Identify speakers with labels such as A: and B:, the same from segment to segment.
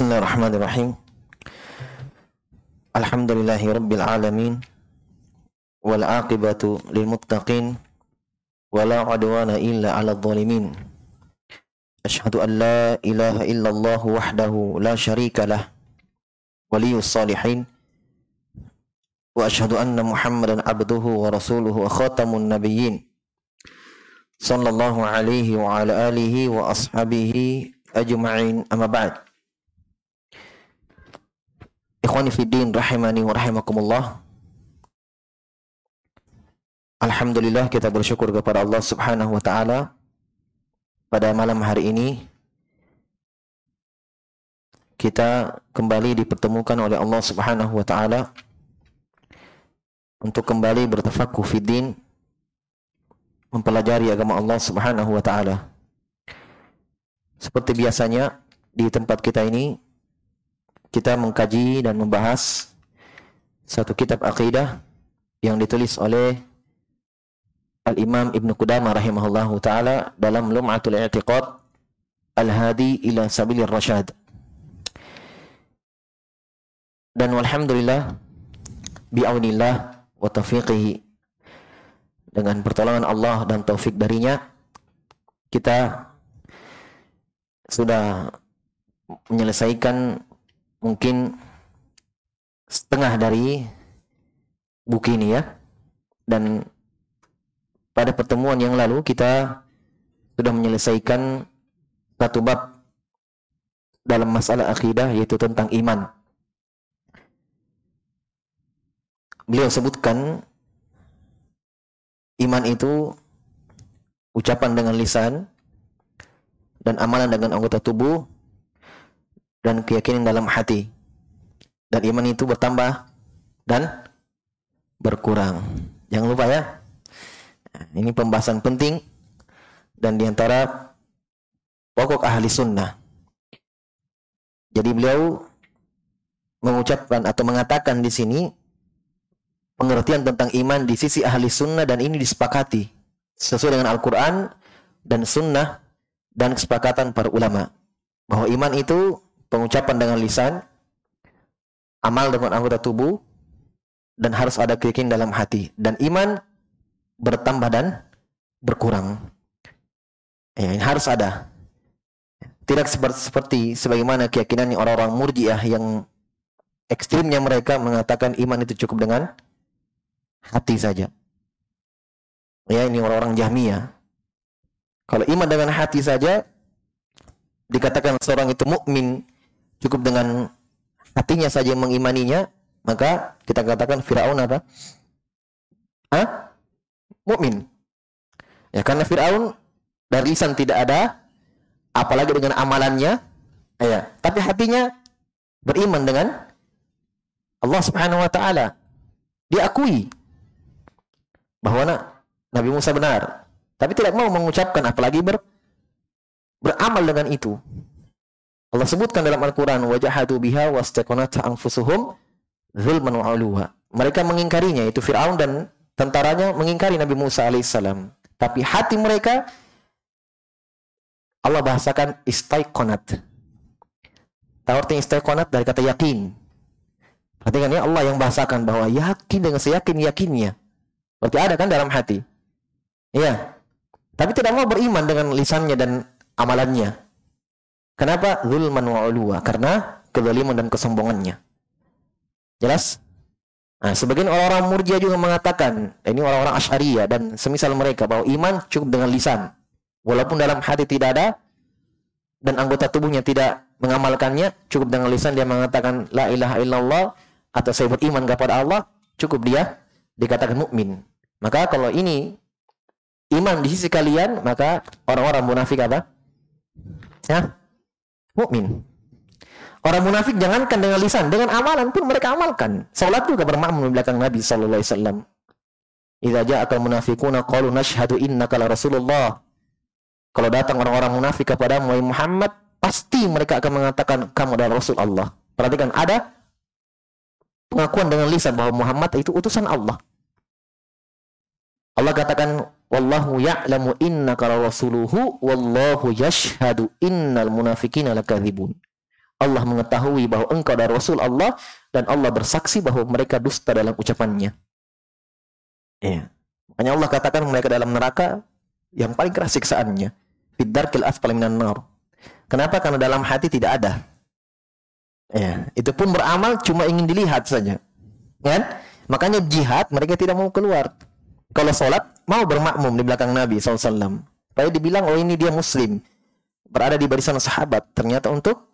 A: بسم الله الرحمن الرحيم الحمد لله رب العالمين والعاقبة للمتقين ولا عدوان إلا على الظالمين أشهد أن لا إله إلا الله وحده لا شريك له ولي الصالحين وأشهد أن محمدا عبده ورسوله وخاتم النبيين صلى الله عليه وعلى آله وأصحابه أجمعين أما بعد Ikhwani fiddin rahimani wa rahimakumullah. Alhamdulillah kita bersyukur kepada Allah Subhanahu wa taala pada malam hari ini kita kembali dipertemukan oleh Allah Subhanahu wa taala untuk kembali bertafakuh fiddin mempelajari agama Allah Subhanahu wa taala. Seperti biasanya di tempat kita ini kita mengkaji dan membahas satu kitab akidah yang ditulis oleh Al-Imam Ibn Qudamah rahimahullahu taala dalam Lum'atul I'tiqad Al-Hadi ila Sabilir Rasyad. Dan walhamdulillah bi'aunillah wa taufiqihi dengan pertolongan Allah dan taufik darinya kita sudah menyelesaikan mungkin setengah dari buku ini ya. Dan pada pertemuan yang lalu kita sudah menyelesaikan satu bab dalam masalah akidah yaitu tentang iman. Beliau sebutkan iman itu ucapan dengan lisan dan amalan dengan anggota tubuh dan keyakinan dalam hati. Dan iman itu bertambah dan berkurang. Jangan lupa ya. Ini pembahasan penting dan di antara pokok ahli sunnah. Jadi beliau mengucapkan atau mengatakan di sini pengertian tentang iman di sisi ahli sunnah dan ini disepakati sesuai dengan Al-Quran dan sunnah dan kesepakatan para ulama bahwa iman itu pengucapan dengan lisan, amal dengan anggota tubuh, dan harus ada keyakinan dalam hati. Dan iman bertambah dan berkurang. Ya, ini harus ada. Tidak seperti, seperti sebagaimana keyakinan orang-orang murjiah yang ekstrimnya mereka mengatakan iman itu cukup dengan hati saja. Ya, ini orang-orang Jahmiyah. Kalau iman dengan hati saja, dikatakan seorang itu mukmin cukup dengan hatinya saja mengimaninya, maka kita katakan Firaun apa? Hah? Mukmin. Ya karena Firaun dari lisan tidak ada, apalagi dengan amalannya, ya. Tapi hatinya beriman dengan Allah Subhanahu wa taala. Diakui bahwa Nabi Musa benar, tapi tidak mau mengucapkan apalagi ber, beramal dengan itu. Allah sebutkan dalam Al-Quran, wajahadu biha wastaqanata anfusuhum zulman wa. Mereka mengingkarinya, itu Fir'aun dan tentaranya mengingkari Nabi Musa alaihissalam. Tapi hati mereka, Allah bahasakan istaiqonat. Tahu artinya istaiqonat dari kata yakin. Perhatikan ya, Allah yang bahasakan bahwa yakin dengan seyakin-yakinnya. Berarti ada kan dalam hati. Iya. Tapi tidak mau beriman dengan lisannya dan amalannya. Kenapa? Zulman wa. Karena kezaliman dan kesombongannya. Jelas? Nah, sebagian orang-orang murjia juga mengatakan, ini orang-orang asyariyah dan semisal mereka, bahwa iman cukup dengan lisan. Walaupun dalam hati tidak ada, dan anggota tubuhnya tidak mengamalkannya, cukup dengan lisan dia mengatakan, La ilaha illallah, atau saya beriman kepada Allah, cukup dia dikatakan mukmin. Maka kalau ini iman di sisi kalian, maka orang-orang munafik apa? Ya, mukmin. Orang munafik jangankan dengan lisan, dengan amalan pun mereka amalkan. Salat juga bermakmum di belakang Nabi sallallahu alaihi wasallam. Idza ja'aka munafiquna qalu nashhadu innaka la Rasulullah. Kalau datang orang-orang munafik kepada Muhammad, pasti mereka akan mengatakan kamu adalah Rasul Allah. Perhatikan ada pengakuan dengan lisan bahwa Muhammad itu utusan Allah. Allah katakan Wallahu ya'lamu innaka rasuluhu wallahu yashhadu innal munafiqina lakadzibun. Allah mengetahui bahwa engkau adalah Rasul Allah dan Allah bersaksi bahwa mereka dusta dalam ucapannya. Ya. Makanya Allah katakan mereka dalam neraka yang paling keras siksaannya. Fiddarkil asfal minan nar. Kenapa? Karena dalam hati tidak ada. Ya, itu pun beramal cuma ingin dilihat saja. Kan? Makanya jihad mereka tidak mau keluar. Kalau sholat mau bermakmum di belakang Nabi SAW. Supaya dibilang oh ini dia muslim. Berada di barisan sahabat. Ternyata untuk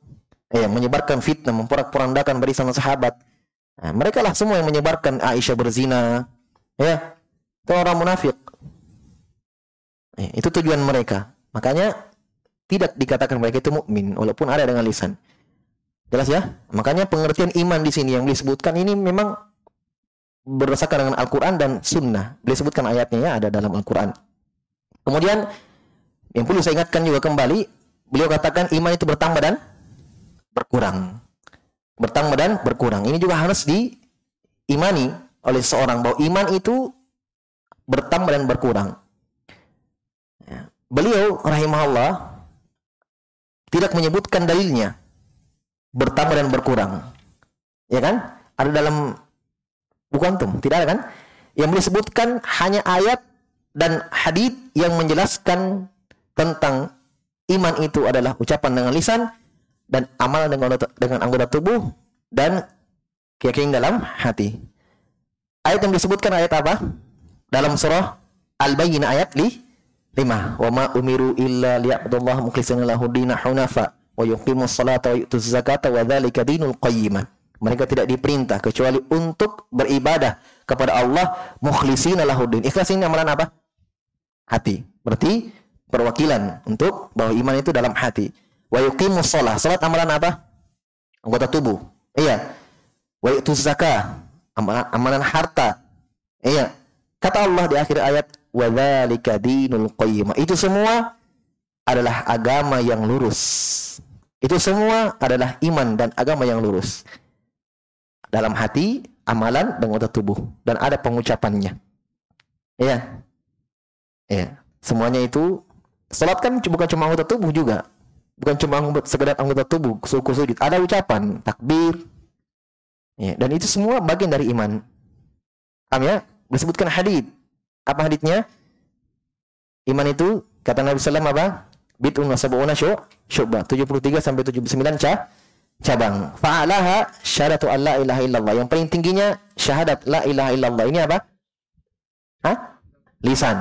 A: eh, menyebarkan fitnah, memporak-porandakan barisan sahabat. Nah, mereka lah semua yang menyebarkan Aisyah berzina. Ya, itu orang munafik. Eh, itu tujuan mereka. Makanya tidak dikatakan mereka itu mukmin walaupun ada dengan lisan. Jelas ya? Makanya pengertian iman di sini yang disebutkan ini memang berdasarkan dengan Al-Quran dan Sunnah. Disebutkan ayatnya ya ada dalam Al-Quran. Kemudian yang perlu saya ingatkan juga kembali, beliau katakan iman itu bertambah dan berkurang. Bertambah dan berkurang. Ini juga harus diimani oleh seorang bahwa iman itu bertambah dan berkurang. Ya. Beliau rahimahullah tidak menyebutkan dalilnya bertambah dan berkurang. Ya kan? Ada dalam buku antum, tidak ada kan? Yang disebutkan hanya ayat dan hadis yang menjelaskan tentang iman itu adalah ucapan dengan lisan dan amalan dengan dengan anggota tubuh dan keyakinan dalam hati. Ayat yang disebutkan ayat apa? Dalam surah Al-Bayyinah ayat li 5. Wa ma umiru illa liya'budullaha mukhlishina lahu hunafa wa yuqimus salata wa yu'tuz zakata wa dzalika dinul qayyimah. Mereka tidak diperintah kecuali untuk beribadah kepada Allah mukhlishina lahuddin. Ikhlas ini amalan apa? Hati. Berarti perwakilan untuk bahwa iman itu dalam hati. Wa yuqimus shalah. Salat amalan apa? Anggota tubuh. Iya. Wa yu'tuz zakah. Amalan, amalan harta. Iya. Kata Allah di akhir ayat, "Wa dzalika dinul qayyimah." Itu semua adalah agama yang lurus. Itu semua adalah iman dan agama yang lurus. Dalam hati, amalan, dan otot tubuh. Dan ada pengucapannya. Iya. Iya. Semuanya itu, salat kan bukan cuma anggota tubuh juga. Bukan cuma sekedar anggota tubuh, suku sujud. Ada ucapan, takbir. Ya, dan itu semua bagian dari iman. Paham ya? Disebutkan hadith. Apa hadithnya? Iman itu, kata Nabi SAW apa? Bid'un wa sab'una syu'bah. 73 sampai 79 ca cabang. Fa'alaha syahadatu an la ilaha illallah. Yang paling tingginya syahadat la ilaha illallah. Ini apa? Hah? Lisan.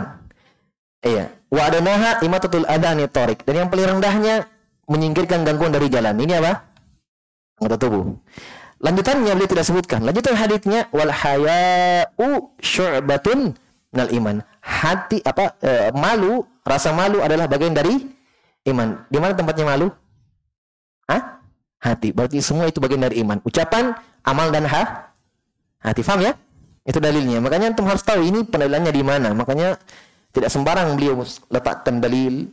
A: Iya. Wa adanaha imatatul adani tarik. Dan yang paling rendahnya menyingkirkan gangguan dari jalan. Ini apa? Anggota tubuh. Lanjutannya beliau tidak sebutkan. Lanjutan hadisnya wal haya'u syu'batun minal iman. Hati apa e, malu, rasa malu adalah bagian dari iman. Di mana tempatnya malu? Hah? Hati. Berarti semua itu bagian dari iman. Ucapan, amal dan ha? hati. Faham ya? Itu dalilnya. Makanya antum harus tahu ini pendalilannya di mana. Makanya tidak sembarang beliau letakkan dalil.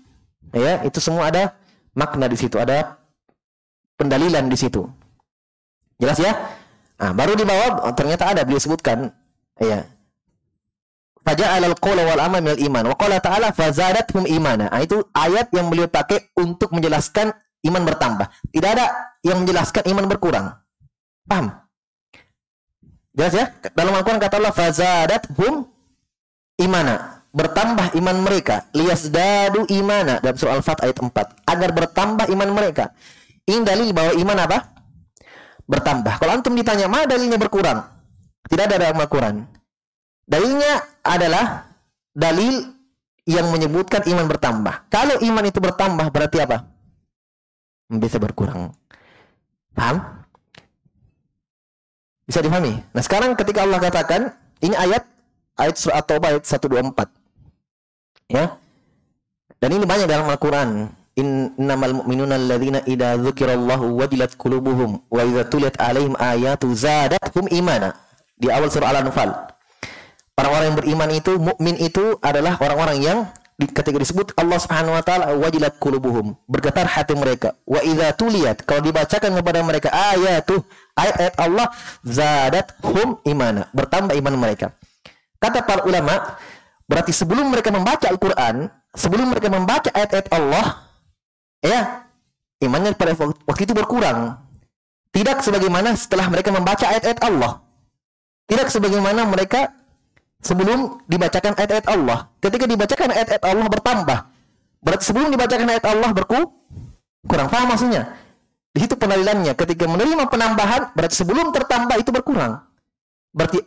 A: Ya, itu semua ada makna di situ, ada pendalilan di situ. Jelas ya? Nah, baru di bawah ternyata ada beliau sebutkan ya Faja'al al-qawla wal amal iman. Wa qala ta'ala fazadathum imana. Nah, itu ayat yang beliau pakai untuk menjelaskan iman bertambah. Tidak ada yang menjelaskan iman berkurang. Paham? Jelas ya? Dalam Al-Quran kata Allah fazadathum imana. Bertambah iman mereka. Liyasdadu imana. Dalam surah Al-Fat ayat 4. Agar bertambah iman mereka. Ini dalil bahwa iman apa? Bertambah. Kalau antum ditanya, mana dalilnya berkurang? Tidak ada dalam Al-Quran. Dalilnya adalah dalil yang menyebutkan iman bertambah. Kalau iman itu bertambah berarti apa? Bisa berkurang. Paham? Bisa dipahami? Nah sekarang ketika Allah katakan, ini ayat ayat surah At-Taubah ayat 124. Ya. Dan ini banyak dalam Al-Qur'an. Innamal mu'minuna alladzina idza dzukirallahu wajilat qulubuhum wa idza tuliyat alaihim ayatu zadatuhum imana. Di awal surah Al-Anfal. Orang-orang yang beriman itu, mukmin itu adalah orang-orang yang ketika disebut Allah Subhanahu wa taala wajilat qulubuhum, bergetar hati mereka. Wa idza tuliyat, kalau dibacakan kepada mereka ayatu, ayat-ayat Allah zadat hum imana, bertambah iman mereka. Kata para ulama, berarti sebelum mereka membaca Al-Qur'an, sebelum mereka membaca ayat-ayat Allah, ya, imannya pada waktu itu berkurang. Tidak sebagaimana setelah mereka membaca ayat-ayat Allah. Tidak sebagaimana mereka sebelum dibacakan ayat-ayat Allah. Ketika dibacakan ayat-ayat Allah bertambah. Berarti sebelum dibacakan ayat Allah berku kurang paham maksudnya. Di situ penalilannya. Ketika menerima penambahan berarti sebelum tertambah itu berkurang. Berarti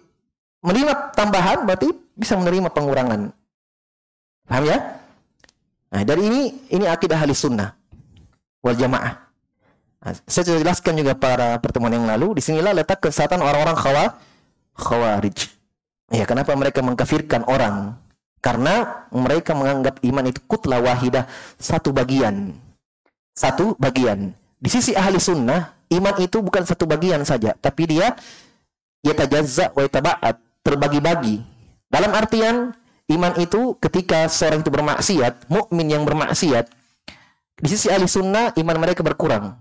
A: menerima tambahan berarti bisa menerima pengurangan. Paham ya? Nah, dari ini ini akidah ahli sunnah wal jamaah. Nah, saya sudah jelaskan juga pada pertemuan yang lalu. Di sinilah letak kesesatan orang-orang khawa, khawarij. Ya, kenapa mereka mengkafirkan orang? Karena mereka menganggap iman itu kutla wahidah, satu bagian. Satu bagian. Di sisi ahli sunnah, iman itu bukan satu bagian saja, tapi dia yatajazza wa yataba'at, terbagi-bagi. Dalam artian iman itu ketika seorang itu bermaksiat, mukmin yang bermaksiat, di sisi ahli sunnah iman mereka berkurang.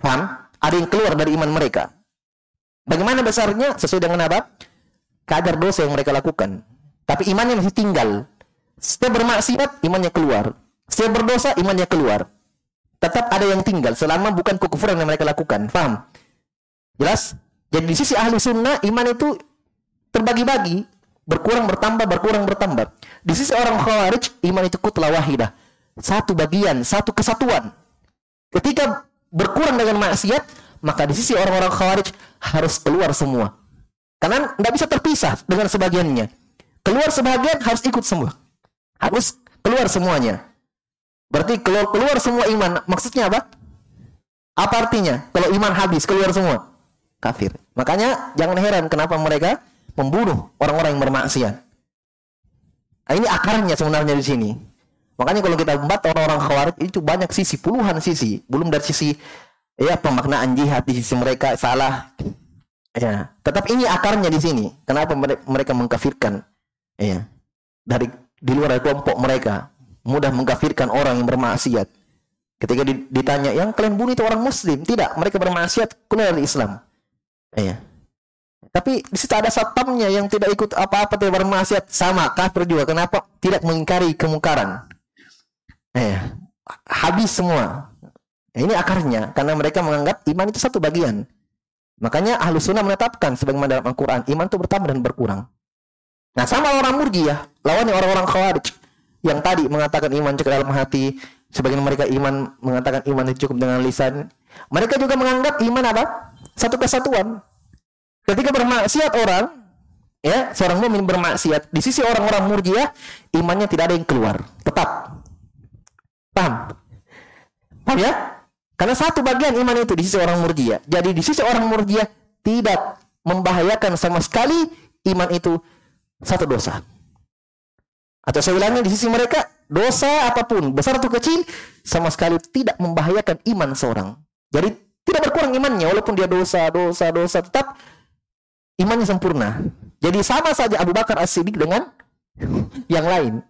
A: Paham? Ada yang keluar dari iman mereka. Bagaimana besarnya? Sesuai dengan apa? Kadar dosa yang mereka lakukan. Tapi imannya masih tinggal. Setiap bermaksiat, imannya keluar. Setiap berdosa, imannya keluar. Tetap ada yang tinggal selama bukan kekufuran yang mereka lakukan. Faham? Jelas? Jadi di sisi ahli sunnah, iman itu terbagi-bagi. Berkurang, bertambah, berkurang, bertambah. Di sisi orang khawarij, iman itu kutla wahidah. Satu bagian, satu kesatuan. Ketika berkurang dengan maksiat, maka di sisi orang-orang khawarij harus keluar semua. Karena tidak bisa terpisah dengan sebagiannya. Keluar sebagian harus ikut semua. Harus keluar semuanya. Berarti keluar, keluar semua iman. Maksudnya apa? Apa artinya? Kalau iman habis, keluar semua. Kafir. Makanya jangan heran kenapa mereka membunuh orang-orang yang bermaksiat. Nah, ini akarnya sebenarnya di sini. Makanya kalau kita membaca orang-orang khawarij itu banyak sisi, puluhan sisi. Belum dari sisi ya pemaknaan jihad di sisi mereka salah. Ya, tetap ini akarnya di sini. Kenapa mereka mengkafirkan Iya. Dari di luar kelompok mereka mudah mengkafirkan orang yang bermaksiat. Ketika ditanya, yang kalian bunuh itu orang muslim. Tidak, mereka bermaksiat keluar dari Islam. Iya. Tapi di situ ada satpamnya yang tidak ikut apa-apa tidak bermaksiat sama kafir juga. Kenapa? Tidak mengingkari kemungkaran. Iya. Habis semua. Ini akarnya karena mereka menganggap iman itu satu bagian. Makanya ahlu sunnah menetapkan sebagaimana dalam Al-Quran iman itu bertambah dan berkurang. Nah sama orang murjiyah, lawannya orang-orang khawarij yang tadi mengatakan iman cukup dalam hati, sebagian mereka iman mengatakan iman cukup dengan lisan. Mereka juga menganggap iman apa? Satu kesatuan. Ketika bermaksiat orang, ya seorang mukmin bermaksiat, di sisi orang-orang murjiyah imannya tidak ada yang keluar, tetap. Paham? Paham ya? Karena satu bagian iman itu di sisi orang murjiyah. Jadi di sisi orang murjiyah tidak membahayakan sama sekali iman itu satu dosa. Atau saya ulangi di sisi mereka, dosa apa pun, besar atau kecil, sama sekali tidak membahayakan iman seorang. Jadi tidak berkurang imannya, walaupun dia dosa, dosa, dosa, tetap imannya sempurna. Jadi sama saja Abu Bakar As-Siddiq dengan yang lain.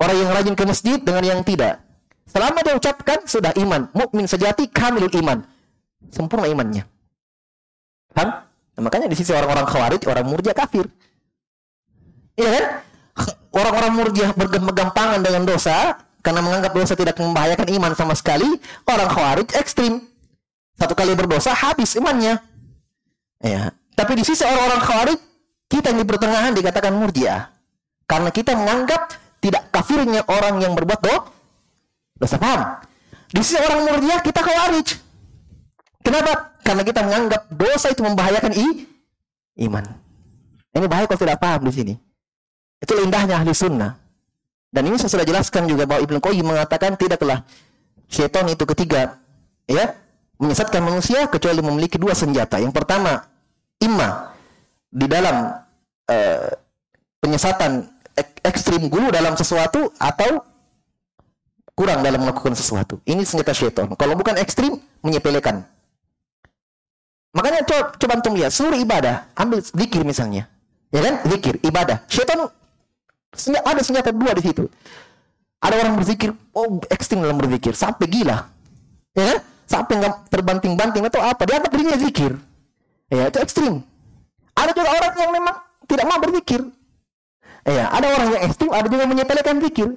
A: Orang yang rajin ke masjid dengan yang tidak. Selama dia ucapkan, sudah iman. Mukmin sejati, kamil iman. Sempurna imannya. Paham? Nah, makanya di sisi orang-orang khawarij, orang murja kafir. Iya kan? Orang-orang murjiah bergampangan dengan dosa karena menganggap dosa tidak membahayakan iman sama sekali. Orang khawarij ekstrim. Satu kali berdosa habis imannya. Ya. Tapi di sisi orang-orang khawarij kita yang di pertengahan dikatakan murjiah. Karena kita menganggap tidak kafirnya orang yang berbuat do dosa paham. Di sisi orang murjiah kita khawarij. Kenapa? Karena kita menganggap dosa itu membahayakan i iman. Ini bahaya kalau tidak paham di sini. Itu indahnya ahli sunnah. Dan ini saya sudah jelaskan juga bahwa Ibnu Qayyim mengatakan tidaklah syaitan itu ketiga ya menyesatkan manusia kecuali memiliki dua senjata. Yang pertama, imma di dalam uh, penyesatan ek ekstrim gulu dalam sesuatu atau kurang dalam melakukan sesuatu. Ini senjata syaitan. Kalau bukan ekstrim, menyepelekan. Makanya coba, coba antum lihat seluruh ibadah, ambil zikir misalnya. Ya kan? Zikir, ibadah. Syaitan ada senjata dua di situ. Ada orang berzikir, oh ekstrim dalam berzikir, sampai gila. Ya kan? Sampai nggak terbanting-banting atau apa. Dia apa dirinya zikir. Ya, itu ekstrim. Ada juga orang yang memang tidak mau berzikir. Ya, ada orang yang ekstrim, ada juga menyepelekan zikir.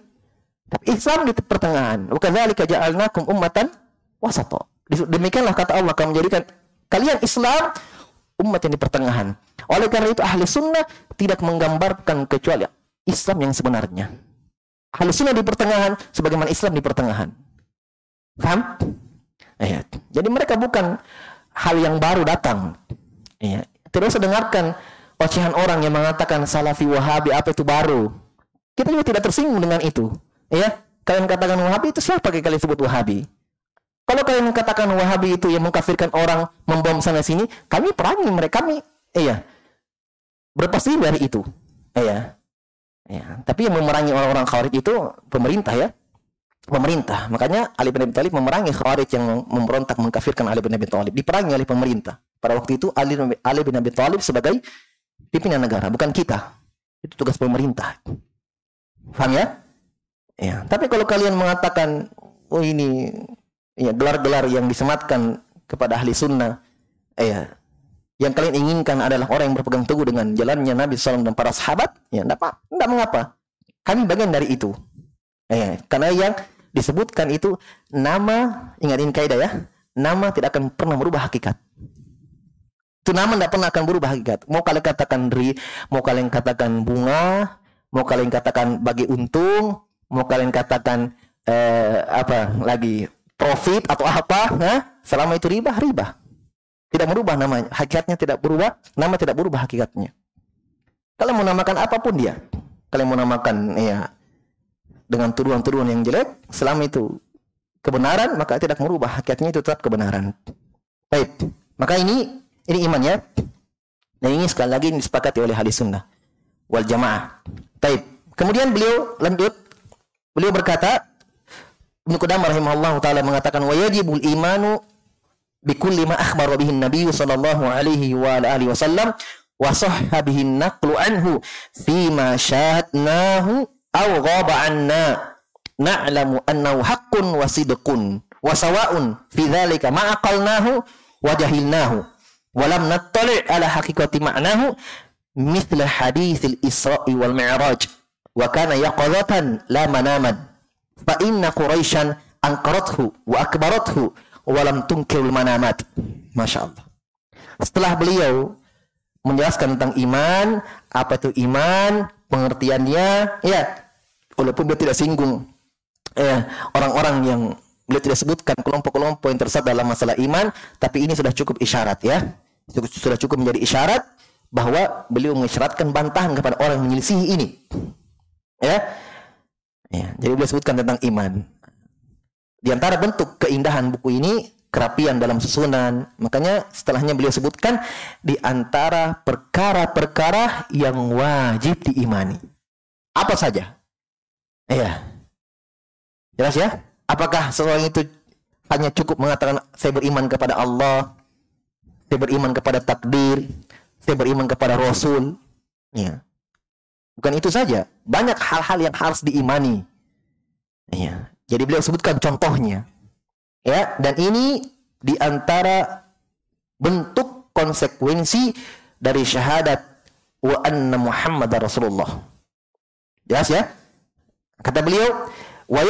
A: Tapi Islam di pertengahan. Wakadzalika ja'alnakum ummatan wasato. Demikianlah kata Allah kami menjadikan Kalian Islam umat yang di pertengahan. Oleh karena itu ahli sunnah tidak menggambarkan kecuali Islam yang sebenarnya. Ahli sunnah di pertengahan sebagaimana Islam di pertengahan. Paham? Ya. Jadi mereka bukan hal yang baru datang. Ya. Terus dengarkan ocehan orang yang mengatakan salafi wahabi apa itu baru. Kita juga tidak tersinggung dengan itu. Ya. Kalian katakan wahabi itu siapa kalian sebut wahabi? Kalau kalian katakan Wahabi itu yang mengkafirkan orang, membom sana sini, kami perangi mereka, kami iya. Berpasti dari itu. Iya. Ya, tapi yang memerangi orang-orang Khawarij itu pemerintah ya. Pemerintah. Makanya Ali bin Abi Thalib memerangi Khawarij yang memberontak mengkafirkan Ali bin Abi Thalib. Diperangi oleh pemerintah. Pada waktu itu Ali, Ali bin Abi Thalib sebagai pimpinan negara, bukan kita. Itu tugas pemerintah. Paham ya? Ya, tapi kalau kalian mengatakan oh ini ya gelar-gelar yang disematkan kepada ahli sunnah ya yang kalian inginkan adalah orang yang berpegang teguh dengan jalannya Nabi SAW dan para sahabat ya tidak tidak mengapa. Kami bagian dari itu. Ya karena yang disebutkan itu nama ingatin kaidah ya nama tidak akan pernah merubah hakikat. Itu nama tidak pernah akan berubah hakikat. Mau kalian katakan ri mau kalian katakan bunga mau kalian katakan bagi untung mau kalian katakan eh, apa lagi profit atau apa, nah, selama itu riba, riba. Tidak merubah namanya, hakikatnya tidak berubah, nama tidak berubah hakikatnya. Kalau mau namakan apa pun dia, kalau mau namakan ya dengan tuduhan-tuduhan yang jelek, selama itu kebenaran, maka tidak merubah hakikatnya itu tetap kebenaran. Baik, maka ini ini imannya. Dan ini sekali lagi disepakati oleh hadis sunnah wal jamaah. Baik. Kemudian beliau lanjut, beliau berkata, Ibnu Qudamah rahimahullah taala mengatakan wa yajibul imanu bi kulli ma akhbara bihi Nabi sallallahu alaihi wa alihi wasallam wa sahha bihi naqlu anhu fi ma syahadnahu aw ghaba anna na'lamu annahu haqqun wa sidqun wa sawa'un fi dhalika ma aqalnahu wa jahilnahu wa lam nattali' ala haqiqati ma'nahu mithla hadithil Isra'i wal Mi'raj wa kana yaqadatan la manaman fa inna Quraisyan angkarathu wa akbarathu wa lam tunkirul manamat. Masya. Setelah beliau menjelaskan tentang iman, apa itu iman, pengertiannya, ya, walaupun dia tidak singgung ya, orang-orang yang beliau tidak sebutkan kelompok-kelompok yang tersesat dalam masalah iman, tapi ini sudah cukup isyarat ya. Sudah cukup menjadi isyarat bahwa beliau mengisyaratkan bantahan kepada orang yang menyelisihi ini. Ya, Ya, jadi beliau sebutkan tentang iman. Di antara bentuk keindahan buku ini kerapian dalam susunan. Makanya setelahnya beliau sebutkan di antara perkara-perkara yang wajib diimani. Apa saja? Iya. Jelas ya? Apakah seorang itu hanya cukup mengatakan saya beriman kepada Allah, saya beriman kepada takdir, saya beriman kepada Rasul? Ya. Bukan itu saja, banyak hal-hal yang harus diimani. Ya. Jadi beliau sebutkan contohnya. Ya, dan ini di antara bentuk konsekuensi dari syahadat wa anna Muhammad Rasulullah. Jelas ya? Kata beliau, wa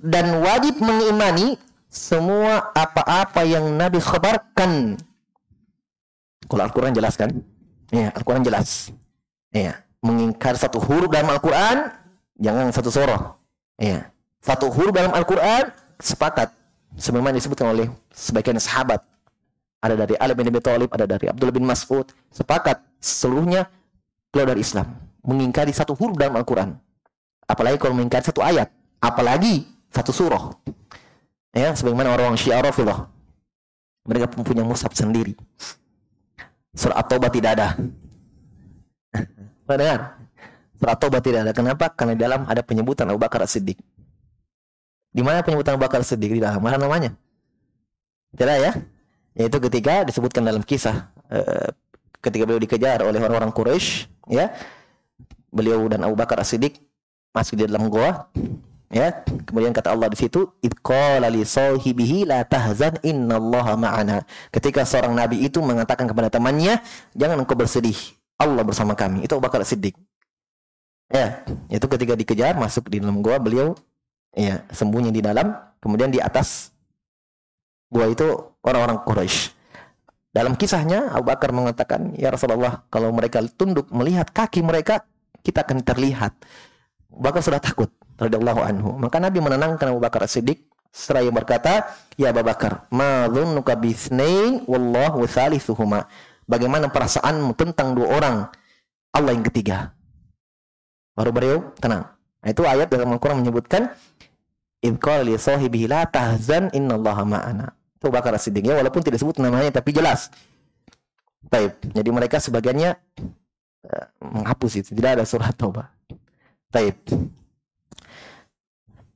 A: dan wajib mengimani semua apa-apa yang Nabi khabarkan. Kalau Al-Quran jelaskan, ya Al-Quran jelas. Ya mengingkar satu huruf dalam Al-Quran, jangan satu surah. Ya. Satu huruf dalam Al-Quran, sepakat. Sebagaimana disebutkan oleh sebagian sahabat. Ada dari Ali bin Abi Thalib, ada dari Abdullah bin Mas'ud. Sepakat seluruhnya keluar dari Islam. Mengingkari satu huruf dalam Al-Quran. Apalagi kalau mengingkari satu ayat. Apalagi satu surah. Ya, sebagaimana orang-orang Syiah Rafidah. Mereka punya musab sendiri. Surah At-Taubah tidak ada. Pernah Surat Taubah tidak ada. Kenapa? Karena di dalam ada penyebutan Abu Bakar As-Siddiq. Di mana penyebutan Abu Bakar As-Siddiq di dalam? Mana namanya? Tidak ya? Yaitu ketika disebutkan dalam kisah uh, ketika beliau dikejar oleh orang-orang Quraisy, ya. Beliau dan Abu Bakar As-Siddiq masuk di dalam goa, ya. Kemudian kata Allah di situ, "Idqala li sahibihi la tahzan innallaha ma'ana." Ketika seorang nabi itu mengatakan kepada temannya, "Jangan engkau bersedih, Allah bersama kami. Itu Abu Bakar Siddiq. Ya, itu ketika dikejar masuk di dalam gua beliau ya sembunyi di dalam, kemudian di atas gua itu orang-orang Quraisy. Dalam kisahnya Abu Bakar mengatakan, "Ya Rasulullah, kalau mereka tunduk melihat kaki mereka, kita akan terlihat." Abu Bakar sudah takut radhiyallahu anhu. Maka Nabi menenangkan Abu Bakar As-Siddiq seraya berkata, "Ya Abu Bakar, ma dhunnuka bitsnain wallahu thalithuhuma." Bagaimana perasaanmu tentang dua orang Allah yang ketiga? Baru beliau tenang. Nah, itu ayat dalam Al-Qur'an menyebutkan Ibqal li sahibihi la tahzan innallaha ma'ana. Itu Bakar Siddiq ya walaupun tidak disebut namanya tapi jelas. Baik, jadi mereka sebagiannya uh, menghapus itu, tidak ada surat taubah. Baik.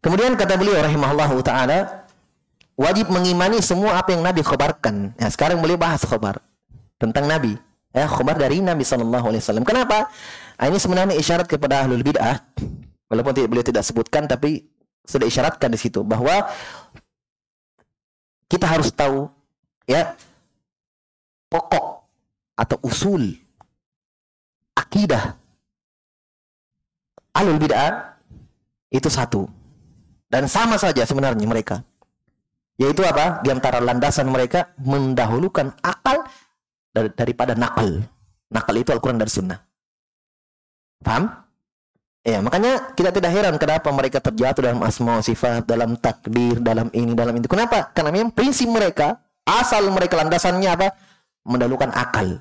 A: Kemudian kata beliau rahimahullah taala wajib mengimani semua apa yang Nabi khabarkan. Ya, sekarang beliau bahas khabar tentang Nabi. Ya, khabar dari Nabi sallallahu alaihi wasallam. Kenapa? Nah, ini sebenarnya isyarat kepada ahlul bid'ah. Walaupun tidak beliau tidak sebutkan tapi sudah isyaratkan di situ bahwa kita harus tahu ya pokok atau usul akidah alul bid'ah itu satu dan sama saja sebenarnya mereka yaitu apa di antara landasan mereka mendahulukan akal daripada nakal nakal itu Al-Quran dan Sunnah paham Ya, makanya kita tidak heran kenapa mereka terjatuh dalam asma sifat, dalam takdir, dalam ini, dalam itu. Kenapa? Karena memang prinsip mereka, asal mereka landasannya apa? Mendahulukan akal.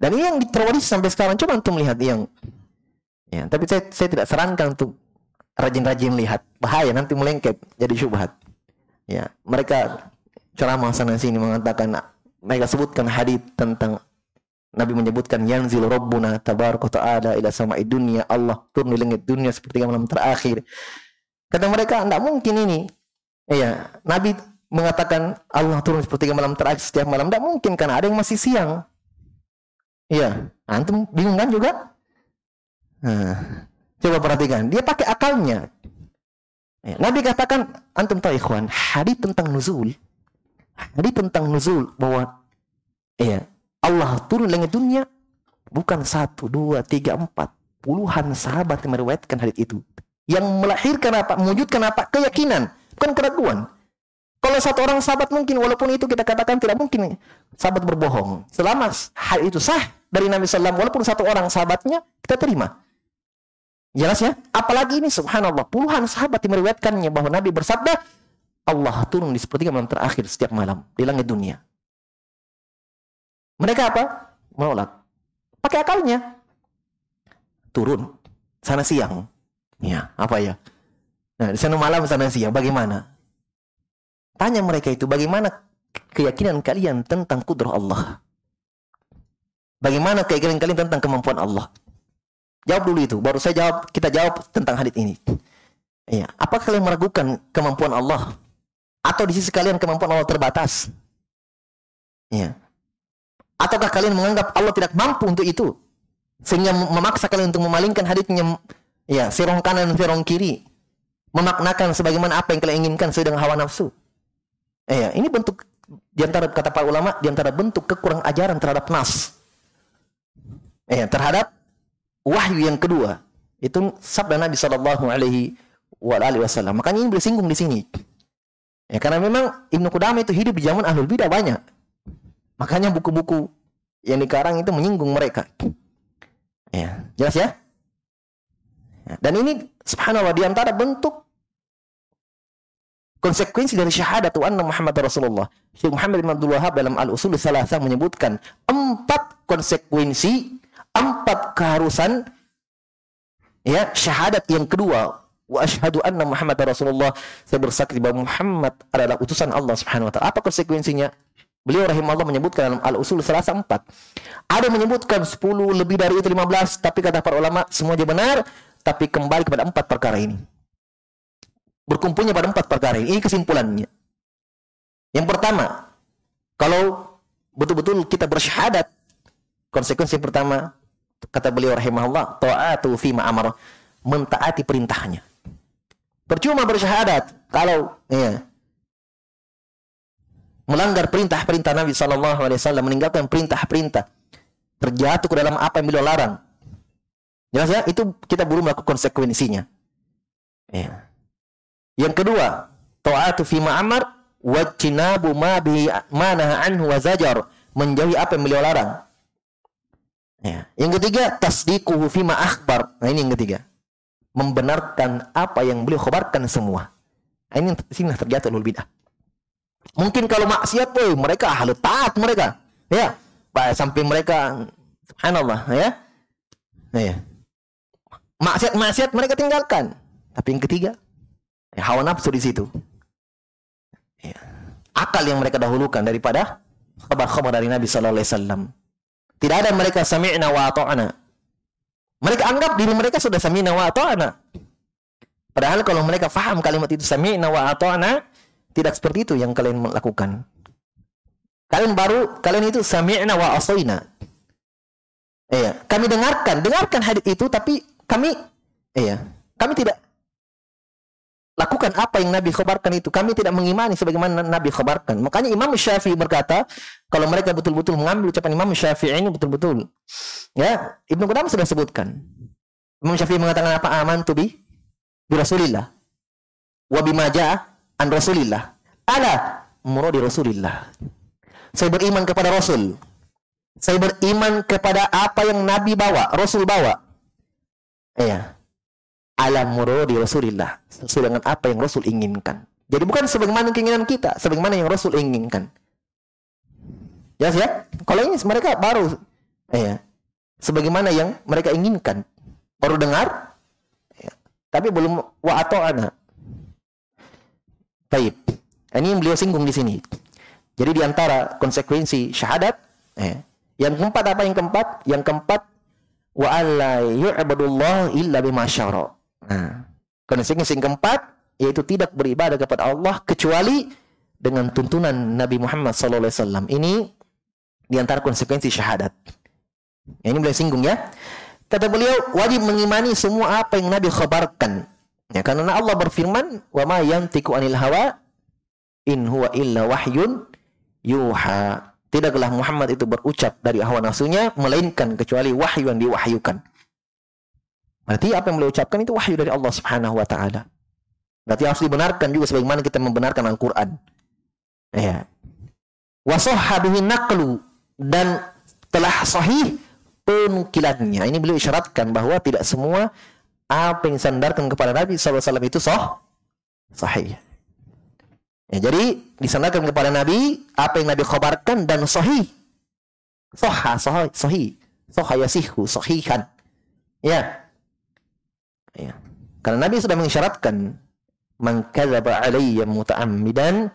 A: Dan ini yang terwaris sampai sekarang. Coba untuk melihat yang ya, tapi saya, saya tidak sarankan untuk rajin-rajin lihat. Bahaya nanti melengket jadi syubhat. Ya, mereka ceramah sana sini mengatakan mereka sebutkan hadis tentang Nabi menyebutkan yanzil rabbuna tabaraka ta'ala ila sama'i dunia Allah turun di langit dunia seperti malam terakhir. Kata mereka, tidak mungkin ini. Iya, Nabi mengatakan Allah turun seperti malam terakhir setiap malam. Tidak mungkin karena ada yang masih siang. Iya, antum bingung kan juga? Nah, coba perhatikan, dia pakai akalnya. Ya, Nabi katakan, antum tahu ikhwan, hadis tentang nuzul, hadis tentang nuzul bahwa iya, Allah turun langit dunia bukan satu, dua, tiga, empat. Puluhan sahabat yang meriwayatkan hadis itu. Yang melahirkan apa? Mewujudkan apa? Keyakinan. Bukan keraguan. Kalau satu orang sahabat mungkin, walaupun itu kita katakan tidak mungkin sahabat berbohong. Selama hal itu sah dari Nabi SAW, walaupun satu orang sahabatnya, kita terima. Jelas ya? Apalagi ini subhanallah, puluhan sahabat yang meriwayatkannya bahwa Nabi bersabda, Allah turun di sepertiga malam terakhir setiap malam di langit dunia. Mereka apa? Menolak. Pakai akalnya. Turun. Sana siang. Ya, apa ya? Nah, di sana malam, sana siang. Bagaimana? Tanya mereka itu, bagaimana keyakinan kalian tentang kudrah Allah? Bagaimana keyakinan kalian tentang kemampuan Allah? Jawab dulu itu, baru saya jawab, kita jawab tentang hadis ini. Ya, apakah kalian meragukan kemampuan Allah? Atau di sisi kalian kemampuan Allah terbatas? Ya. Ataukah kalian menganggap Allah tidak mampu untuk itu? Sehingga memaksa kalian untuk memalingkan hadisnya ya, sirong kanan, sirong kiri. Memaknakan sebagaimana apa yang kalian inginkan sesuai dengan hawa nafsu. Ya, ini bentuk di antara kata para ulama di antara bentuk kekurang ajaran terhadap nas. Eh, terhadap wahyu yang kedua itu sabda Nabi Shallallahu Alaihi Wasallam. Makanya ini bersinggung di sini. Ya, karena memang Ibnu Qudamah itu hidup di zaman ahlul bidah banyak. Makanya buku-buku yang dikarang itu menyinggung mereka. Ya, jelas ya? ya dan ini subhanallah di antara bentuk konsekuensi dari syahadat anna Muhammad Rasulullah. Syekh Muhammad bin Abdul Wahab dalam Al-Usul Salasah menyebutkan empat konsekuensi, empat keharusan ya syahadat yang kedua wa asyhadu anna Muhammad Rasulullah saya bersaksi bahwa Muhammad adalah utusan Allah Subhanahu wa taala. Apa konsekuensinya? Beliau rahimahullah menyebutkan dalam Al-Usul serasa empat. Ada menyebutkan 10 lebih dari itu 15, tapi kata para ulama semuanya benar, tapi kembali kepada empat perkara ini. Berkumpulnya pada empat perkara ini. Ini kesimpulannya. Yang pertama, kalau betul-betul kita bersyahadat, konsekuensi pertama, kata beliau rahimahullah, ta'atu fi ma'amar, mentaati perintahnya. Percuma bersyahadat. Kalau ya, melanggar perintah-perintah Nabi Sallallahu Alaihi Wasallam, meninggalkan perintah-perintah, terjatuh ke dalam apa yang beliau larang. Jelas ya, itu kita belum melakukan konsekuensinya. Ya. Yang kedua, taatu fi ma'amar wajtinabu ma bi mana anhu wa zajar. Menjauhi apa yang beliau larang. Ya yang ketiga tasdiquhu fima akhbar. Nah ini yang ketiga membenarkan apa yang beliau khabarkan semua. Nah, ini sini terjatuh ulul bidah. Mungkin kalau maksiat boy mereka ahli taat mereka. Ya sampai mereka subhanallah ya. Nah, ya. Maksiat-maksiat mereka tinggalkan. Tapi yang ketiga ya, hawa nafsu di situ. Ya. akal yang mereka dahulukan daripada kabar-kabar dari Nabi Sallallahu Alaihi Wasallam. Tidak ada mereka sami'na wa ta'ana mereka anggap diri mereka sudah sami'na wa ta'ana. Padahal kalau mereka faham kalimat itu sami'na wa ta'ana tidak seperti itu yang kalian lakukan. Kalian baru kalian itu sami'na wa asaina. Iya, kami dengarkan, dengarkan hadis itu tapi kami iya, kami tidak lakukan apa yang Nabi khabarkan itu. Kami tidak mengimani sebagaimana Nabi khabarkan. Makanya Imam Syafi'i berkata, kalau mereka betul-betul mengambil ucapan Imam Syafi'i ini betul-betul. Ya, Ibnu Qudamah sudah sebutkan. Imam Syafi'i mengatakan apa? Aman tu bi bi Rasulillah. Wa bima an Rasulillah. Ala muradi Rasulillah. Saya beriman kepada Rasul. Saya beriman kepada apa yang Nabi bawa, Rasul bawa. Iya alam muradi Rasulillah sesuai dengan apa yang Rasul inginkan. Jadi bukan sebagaimana keinginan kita, sebagaimana yang Rasul inginkan. Jelas ya? Kalau ini mereka baru eh, ya, sebagaimana yang mereka inginkan. Baru dengar ya, tapi belum wa atau ana. Baik. Ini yang beliau singgung di sini. Jadi di antara konsekuensi syahadat eh, yang keempat apa yang keempat? Yang keempat wa alla yu'badullah illa bima syara. Nah, konsekuensi yang keempat yaitu tidak beribadah kepada Allah kecuali dengan tuntunan Nabi Muhammad SAW. Ini di antara konsekuensi syahadat. Ya, ini boleh singgung ya. Kata beliau wajib mengimani semua apa yang Nabi khabarkan. Ya, karena Allah berfirman, "Wa ma yantiqu anil hawa in huwa illa wahyun yuha." Tidaklah Muhammad itu berucap dari hawa nafsunya melainkan kecuali wahyu yang diwahyukan. Berarti apa yang beliau ucapkan itu wahyu dari Allah Subhanahu wa taala. Berarti harus dibenarkan juga sebagaimana kita membenarkan Al-Qur'an. Ya. Wa sahhabihi naqlu dan telah sahih penukilannya. Ini beliau isyaratkan bahwa tidak semua apa yang disandarkan kepada Nabi SAW itu sah, sahih. Ya, jadi disandarkan kepada Nabi apa yang Nabi khabarkan dan sahih. Sahha, sahih, sahih. Sahha yasihu, sahihan. Ya. Ya. Karena Nabi sudah mengisyaratkan man kadzaba alayya muta'ammidan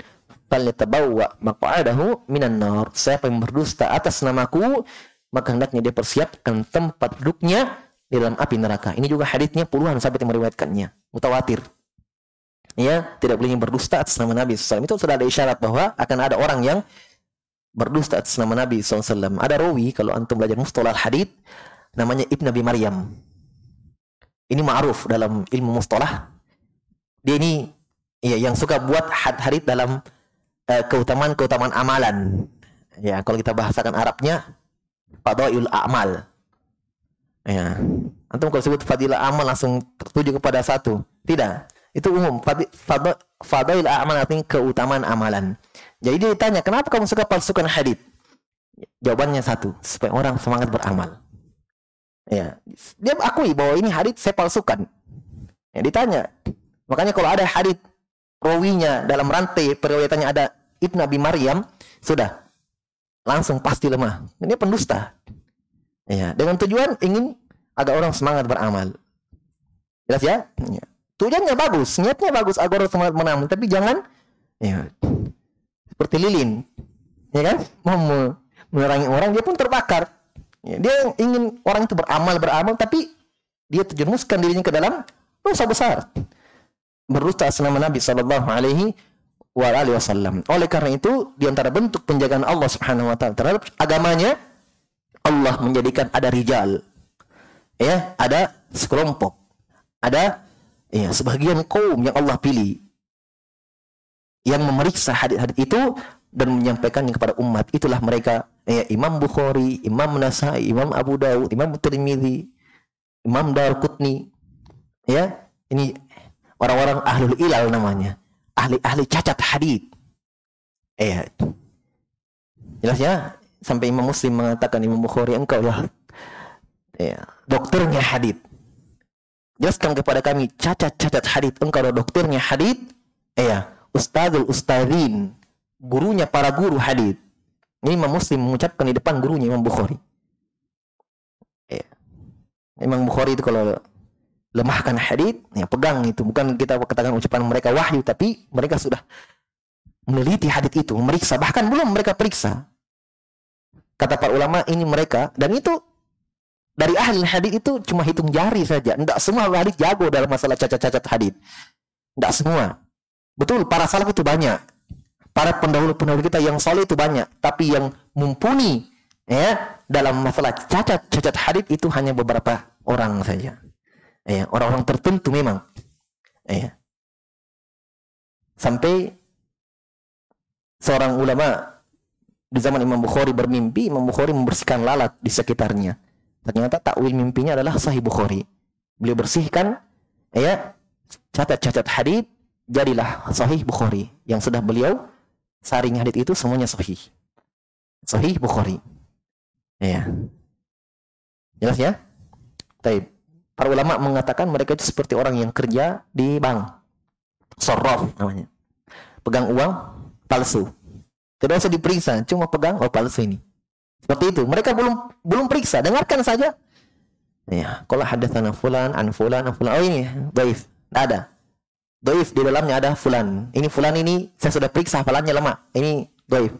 A: falyatabawwa maq'adahu minan nar. Siapa yang berdusta atas namaku, maka hendaknya dia persiapkan tempat duduknya di dalam api neraka. Ini juga hadisnya puluhan sahabat yang meriwayatkannya, mutawatir. Ya, tidak boleh berdusta atas nama Nabi SAW. Itu sudah ada isyarat bahwa akan ada orang yang berdusta atas nama Nabi SAW. Ada rawi kalau antum belajar mustalah hadis namanya Ibn Abi Maryam. Ini ma'ruf dalam ilmu mustalah. Dia ini ya yang suka buat hadith dalam uh, keutamaan-keutamaan amalan. Ya, kalau kita bahasakan Arabnya fadail a'mal. Ya. Antum kalau sebut fadilah amal langsung tertuju kepada satu. Tidak. Itu umum. Fadail a'mal artinya keutamaan amalan. Jadi dia ditanya, kenapa kamu suka palsukan hadith? Jawabannya satu, supaya orang semangat beramal. Ya, dia akui bahwa ini hadits saya palsukan. Ya, ditanya. Makanya kalau ada hadits rawinya dalam rantai periwayatannya ada Ibn Abi Maryam, sudah langsung pasti lemah. Ini pendusta. Ya, dengan tujuan ingin agar orang semangat beramal. Jelas ya? ya. Tujuannya bagus, niatnya bagus agar orang semangat beramal, tapi jangan ya seperti lilin. Ya kan? Mau menerangi orang dia pun terbakar. Ya, dia ingin orang itu beramal beramal tapi dia terjerumuskan dirinya ke dalam dosa besar. Berdusta nama Nabi sallallahu alaihi wasallam. Oleh karena itu di antara bentuk penjagaan Allah Subhanahu wa taala terhadap agamanya Allah menjadikan ada rijal. Ya, ada sekelompok. Ada ya sebagian kaum yang Allah pilih yang memeriksa hadis-hadis itu dan menyampaikannya kepada umat. Itulah mereka ya, Imam Bukhari, Imam Nasai, Imam Abu Dawud, Imam Tirmidzi, Imam Darqutni. Ya, ini orang-orang ahlul ilal namanya. Ahli-ahli cacat hadis. Eh, jelas ya. Sampai Imam Muslim mengatakan Imam Bukhari engkau ya, ya dokternya hadith. Jelaskan kepada kami cacat-cacat hadith engkau adalah dokternya hadith. Eh, ya, ustadzul ustadzin, gurunya para guru hadith. Ini Imam Muslim mengucapkan di depan gurunya Imam Bukhari. Ya. Imam Bukhari itu kalau lemahkan hadith, ya pegang itu. Bukan kita katakan ucapan mereka wahyu, tapi mereka sudah meneliti hadith itu, memeriksa. Bahkan belum mereka periksa. Kata para ulama ini mereka dan itu dari ahli hadis itu cuma hitung jari saja. Tidak semua hadis jago dalam masalah cacat-cacat hadis. Tidak semua. Betul, para salaf itu banyak. Para pendahulu-pendahulu kita yang soleh itu banyak, tapi yang mumpuni ya dalam masalah cacat-cacat hadis itu hanya beberapa orang saja. Ya, orang-orang tertentu memang. Ya. Sampai seorang ulama di zaman Imam Bukhari bermimpi, Imam Bukhari membersihkan lalat di sekitarnya. Ternyata takwil mimpinya adalah Sahih Bukhari. Beliau bersihkan ya cacat-cacat hadis jadilah Sahih Bukhari yang sudah beliau saring hadis itu semuanya sahih. Sahih Bukhari. Ya. Jelas ya? Taib. Para ulama mengatakan mereka itu seperti orang yang kerja di bank. Sorof namanya. Pegang uang palsu tidak usah diperiksa, cuma pegang oh palsu ini. Seperti itu. Mereka belum belum periksa, dengarkan saja. Ya, kalau hadatsana fulan an fulan an fulan. Oh ini dhaif. Ada. Dhaif di dalamnya ada fulan. Ini fulan ini saya sudah periksa hafalannya lemah. Ini dhaif.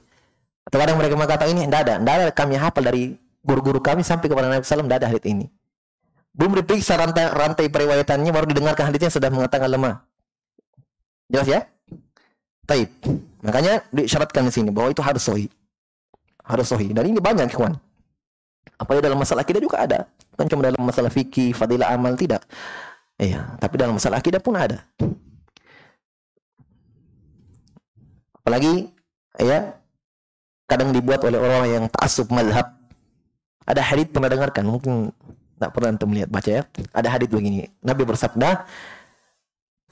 A: Atau kadang mereka mengatakan ini tidak ada. Tidak ada kami hafal dari guru-guru kami sampai kepada Nabi SAW tidak ada hadits ini. Belum diperiksa rantai, rantai periwayatannya baru didengarkan haditsnya sudah mengatakan lemah. Jelas ya? Taib. Makanya disyaratkan di sini bahwa itu harus sohi. Harus sohi. Dan ini banyak, kawan. Apa ya dalam masalah akidah juga ada. Bukan cuma dalam masalah fikih, fadilah amal, tidak. Iya, tapi dalam masalah akidah pun ada. Apalagi, ya, kadang dibuat oleh orang yang ta'asub madhab. Ada hadith pernah dengarkan, mungkin tak pernah antum lihat baca ya. Ada hadith begini. Nabi bersabda,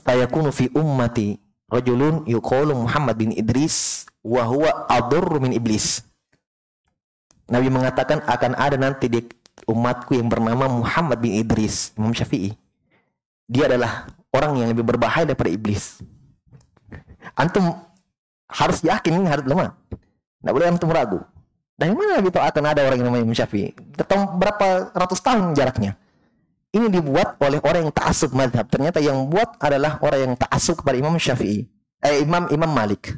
A: "Saya kunu fi ummati rajulun yuqalu Muhammad bin Idris wa huwa adurru min iblis. Nabi mengatakan akan ada nanti di umatku yang bernama Muhammad bin Idris, Imam Syafi'i. Dia adalah orang yang lebih berbahaya daripada iblis. Antum harus yakin ini harus lemah. Tidak boleh antum ragu. Dari mana tahu akan ada orang yang namanya Imam Syafi'i? Berapa ratus tahun jaraknya ini dibuat oleh orang yang ta'asub madhab. Ternyata yang buat adalah orang yang ta'asub kepada Imam Syafi'i. Eh, Imam Imam Malik.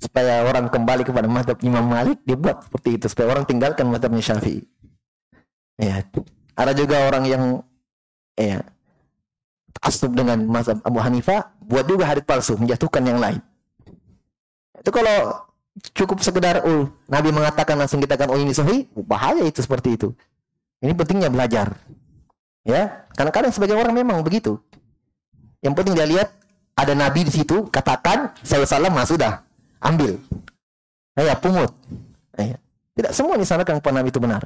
A: Supaya orang kembali kepada madhab Imam Malik, dibuat seperti itu. Supaya orang tinggalkan madhabnya Syafi'i. Ya. Ada juga orang yang ya, ta'asub dengan mazhab Abu Hanifah, buat juga hadith palsu, menjatuhkan yang lain. Itu kalau cukup sekedar oh, Nabi mengatakan langsung kita akan oh ini sahih, bahaya itu seperti itu. Ini pentingnya belajar. Ya, kadang-kadang sebagai orang memang begitu. Yang penting dia lihat ada nabi di situ, katakan saya salah mas sudah ambil. Ya, pungut. Ya. Tidak semua disarankan kepada nabi itu benar.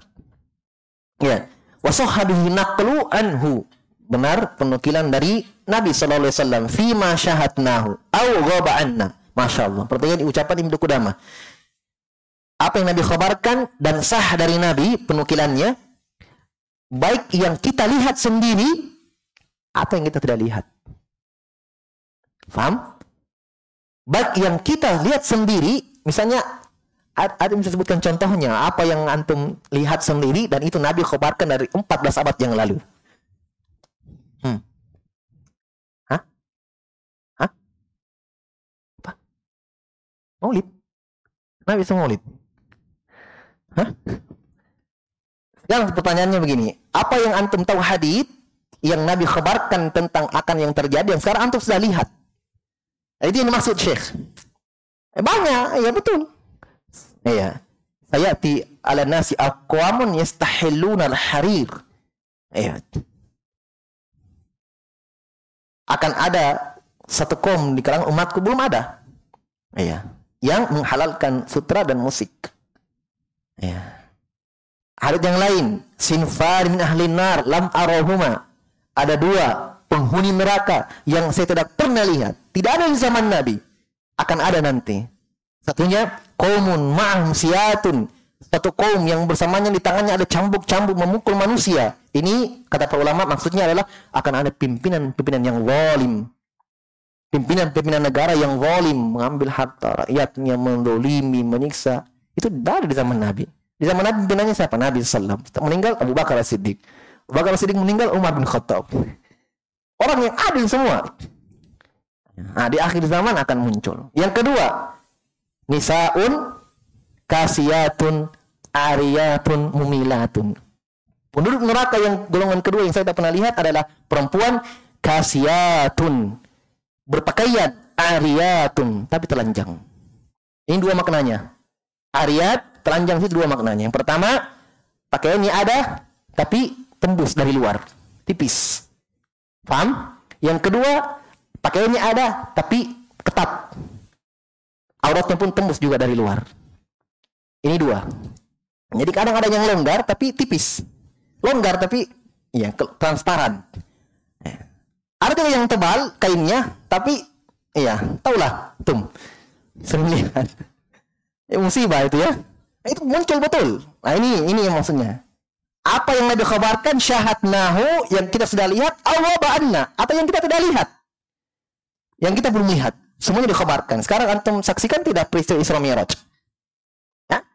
A: Ya. Wasohabihi naqlu anhu. Benar penukilan dari Nabi sallallahu alaihi wasallam fima syahadnahu au ghaba anna. Masya Allah. Pertanyaan ucapan Ibnu Qudamah. Apa yang Nabi khabarkan dan sah dari Nabi penukilannya baik yang kita lihat sendiri atau yang kita tidak lihat. Faham? Baik yang kita lihat sendiri, misalnya ada bisa sebutkan contohnya apa yang antum lihat sendiri dan itu Nabi khabarkan dari 14 abad yang lalu. Hmm. Maulid? Nabi bisa maulid? Hah? Yang pertanyaannya begini, apa yang antum tahu hadith yang Nabi khabarkan tentang akan yang terjadi yang sekarang antum sudah lihat? Nah, itu yang dimaksud Syekh. Eh, banyak, ya betul. Iya. Sayati ala nasi aqwamun yastahilluna al-harir. Iya. Akan ada satu kaum di kalangan umatku belum ada. Iya. Yang menghalalkan sutra dan musik. Iya. Hadis yang lain, sinfar min ahli nar lam arahuma. Ada dua penghuni neraka yang saya tidak pernah lihat. Tidak ada di zaman Nabi. Akan ada nanti. Satunya kaumun ma'ahum siyatun. Satu kaum yang bersamanya di tangannya ada cambuk-cambuk memukul manusia. Ini kata para ulama maksudnya adalah akan ada pimpinan-pimpinan yang zalim. Pimpinan-pimpinan negara yang zalim mengambil harta rakyatnya, mendolimi, menyiksa. Itu dari zaman Nabi. Di zaman Nabi pimpinannya siapa? Nabi Sallam. Meninggal Abu Bakar As-Siddiq. Abu Bakar As-Siddiq meninggal Umar bin Khattab. Orang yang adil semua. Nah, di akhir zaman akan muncul. Yang kedua, nisaun kasiyatun ariyatun mumilatun. Penduduk neraka yang golongan kedua yang saya tak pernah lihat adalah perempuan kasiyatun berpakaian ariyatun tapi telanjang. Ini dua maknanya. Ariyat, telanjang itu dua maknanya. Yang pertama, pakaiannya ada tapi tembus dari luar, tipis. Paham? Yang kedua, pakaiannya ada tapi ketat. Auratnya pun tembus juga dari luar. Ini dua. Jadi kadang ada yang longgar tapi tipis. Longgar tapi ya transparan. Ada yang tebal kainnya tapi iya, taulah, tum. Sering lihat. Ya, musibah itu ya. Itu muncul betul. Nah ini ini yang maksudnya. Apa yang Nabi khabarkan nahu yang kita sudah lihat. Allah ba'anna atau yang kita tidak lihat? Yang kita belum lihat. Semuanya dikhabarkan sekarang antum saksikan tidak peristiwa Isra Mi'raj? Ya?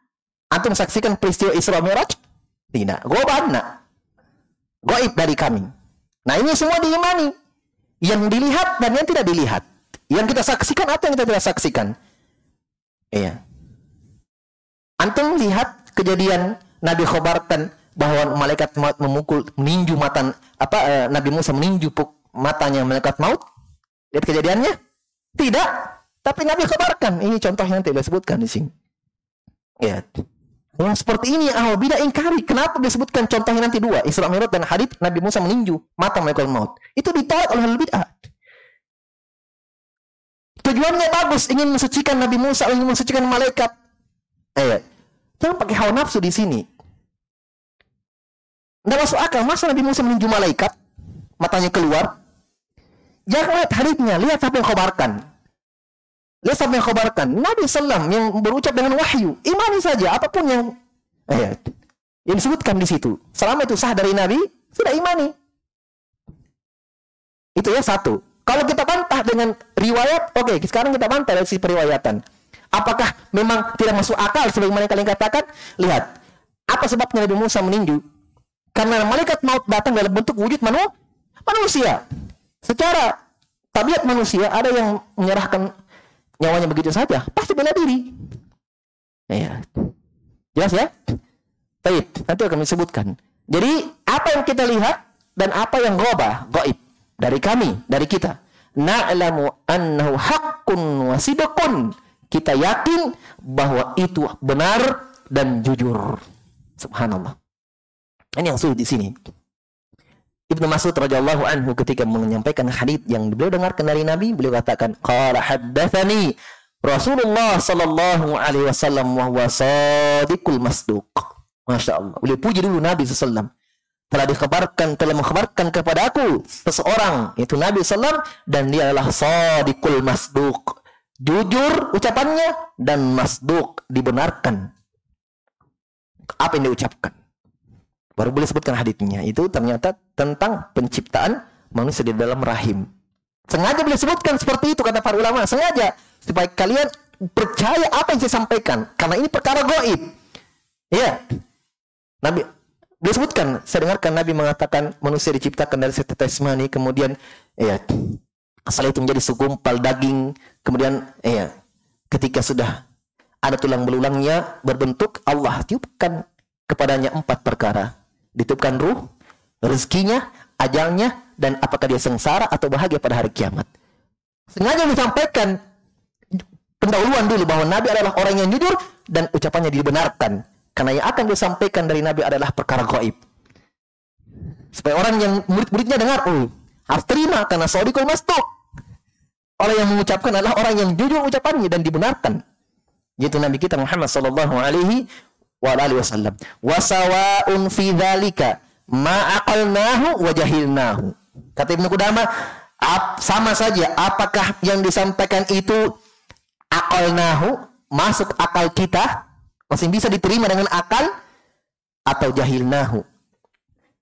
A: antum saksikan peristiwa Isra Mi'raj? Tidak. Ba'anna goib dari kami. Nah ini semua diimani yang dilihat dan yang tidak dilihat yang kita saksikan atau yang kita tidak saksikan iya antum lihat kejadian Nabi khabarkan bahwa malaikat maut memukul meninju mata apa eh, Nabi Musa meninju matanya malaikat maut? Lihat kejadiannya? Tidak. Tapi Nabi kabarkan. Ini contoh yang tidak disebutkan di sini. Ya. Yang seperti ini bidah ingkari. Kenapa disebutkan contohnya nanti dua? Isra Mi'raj dan hadits Nabi Musa meninju mata malaikat maut. Itu ditolak oleh bid'ah. Tujuannya bagus, ingin mensucikan Nabi Musa, ingin mensucikan malaikat. Eh, jangan pakai hawa nafsu di sini. Tidak masuk akal. Masa Nabi Musa meninju malaikat? Matanya keluar. Jangan lihat hadithnya. Lihat apa yang khobarkan. Lihat apa yang khobarkan. Nabi Sallam yang berucap dengan wahyu. Imani saja. Apa pun yang eh, yang disebutkan di situ. Selama itu sah dari Nabi, sudah imani. Itu ya satu. Kalau kita bantah dengan riwayat, oke, okay, sekarang kita bantah dari sisi periwayatan. Apakah memang tidak masuk akal sebagaimana kalian katakan? Lihat, apa sebabnya Nabi Musa meninju? Karena malaikat maut datang dalam bentuk wujud manu manusia. Secara tabiat manusia ada yang menyerahkan nyawanya begitu saja, pasti bela diri. Ya. Jelas ya? Baik, nanti akan disebutkan. Jadi, apa yang kita lihat dan apa yang gobah, goib dari kami, dari kita. Na'lamu annahu haqqun wa sidqun. Kita yakin bahwa itu benar dan jujur. Subhanallah. Ini yang sulit di sini. Ibnu Mas'ud radhiyallahu anhu ketika menyampaikan hadis yang beliau dengarkan dari Nabi, beliau katakan, "Qala haddatsani Rasulullah sallallahu alaihi wasallam wa huwa sadiqul masduq." Masya Allah. Beliau puji dulu Nabi sallallahu telah dikabarkan telah mengkabarkan kepada aku seseorang itu Nabi sallam dan dia adalah sadiqul masduq jujur ucapannya dan masduq dibenarkan apa yang diucapkan Baru boleh sebutkan haditsnya. Itu ternyata tentang penciptaan manusia di dalam rahim. Sengaja boleh sebutkan seperti itu kata para ulama. Sengaja supaya kalian percaya apa yang saya sampaikan. Karena ini perkara goib. Iya. Nabi boleh sebutkan. Saya dengarkan Nabi mengatakan manusia diciptakan dari setetes mani. Kemudian iya. Asal itu menjadi segumpal daging. Kemudian iya. Ketika sudah ada tulang belulangnya berbentuk Allah tiupkan kepadanya empat perkara ditutupkan ruh, rezekinya, ajalnya, dan apakah dia sengsara atau bahagia pada hari kiamat. Sengaja disampaikan pendahuluan dulu bahwa Nabi adalah orang yang jujur dan ucapannya dibenarkan. Karena yang akan disampaikan dari Nabi adalah perkara gaib. Supaya orang yang murid-muridnya dengar, oh, harus terima karena sodikul mastuk. Orang yang mengucapkan adalah orang yang jujur ucapannya dan dibenarkan. Yaitu Nabi kita Muhammad sallallahu alaihi wa alihi wasallam. Wa sawa'un fi dzalika ma aqalnahu wa jahilnahu. Kata Ibnu Qudamah, sama saja apakah yang disampaikan itu aqalnahu masuk akal kita, masih bisa diterima dengan akal atau jahilnahu.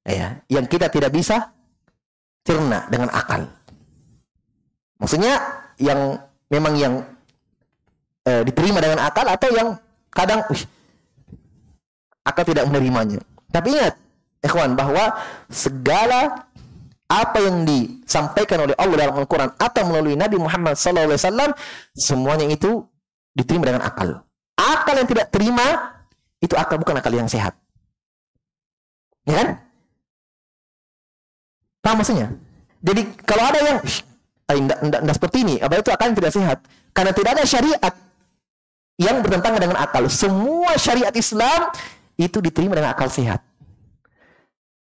A: Ya, yang kita tidak bisa cerna dengan akal. Maksudnya yang memang yang eh, diterima dengan akal atau yang kadang uh, akal tidak menerimanya. Tapi ingat, ikhwan bahwa segala apa yang disampaikan oleh Allah dalam Al-Quran atau melalui Nabi Muhammad SAW semuanya itu diterima dengan akal. Akal yang tidak terima itu akal bukan akal yang sehat. Ya kan? Paham maksudnya? Jadi kalau ada yang tidak seperti ini, apa itu akal yang tidak sehat? Karena tidak ada syariat yang bertentangan dengan akal. Semua syariat Islam itu diterima dengan akal sehat.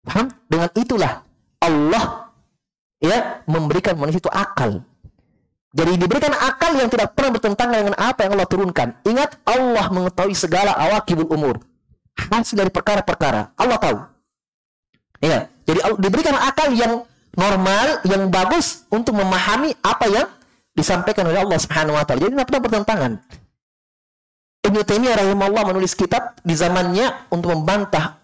A: Paham? Dengan itulah Allah ya memberikan manusia itu akal. Jadi diberikan akal yang tidak pernah bertentangan dengan apa yang Allah turunkan. Ingat Allah mengetahui segala awakibul umur. Hasil dari perkara-perkara. Allah tahu. Ya. Jadi diberikan akal yang normal, yang bagus untuk memahami apa yang disampaikan oleh Allah Subhanahu wa taala. Jadi tidak pernah bertentangan. Ibnu Taimiyah rahimahullah menulis kitab di zamannya untuk membantah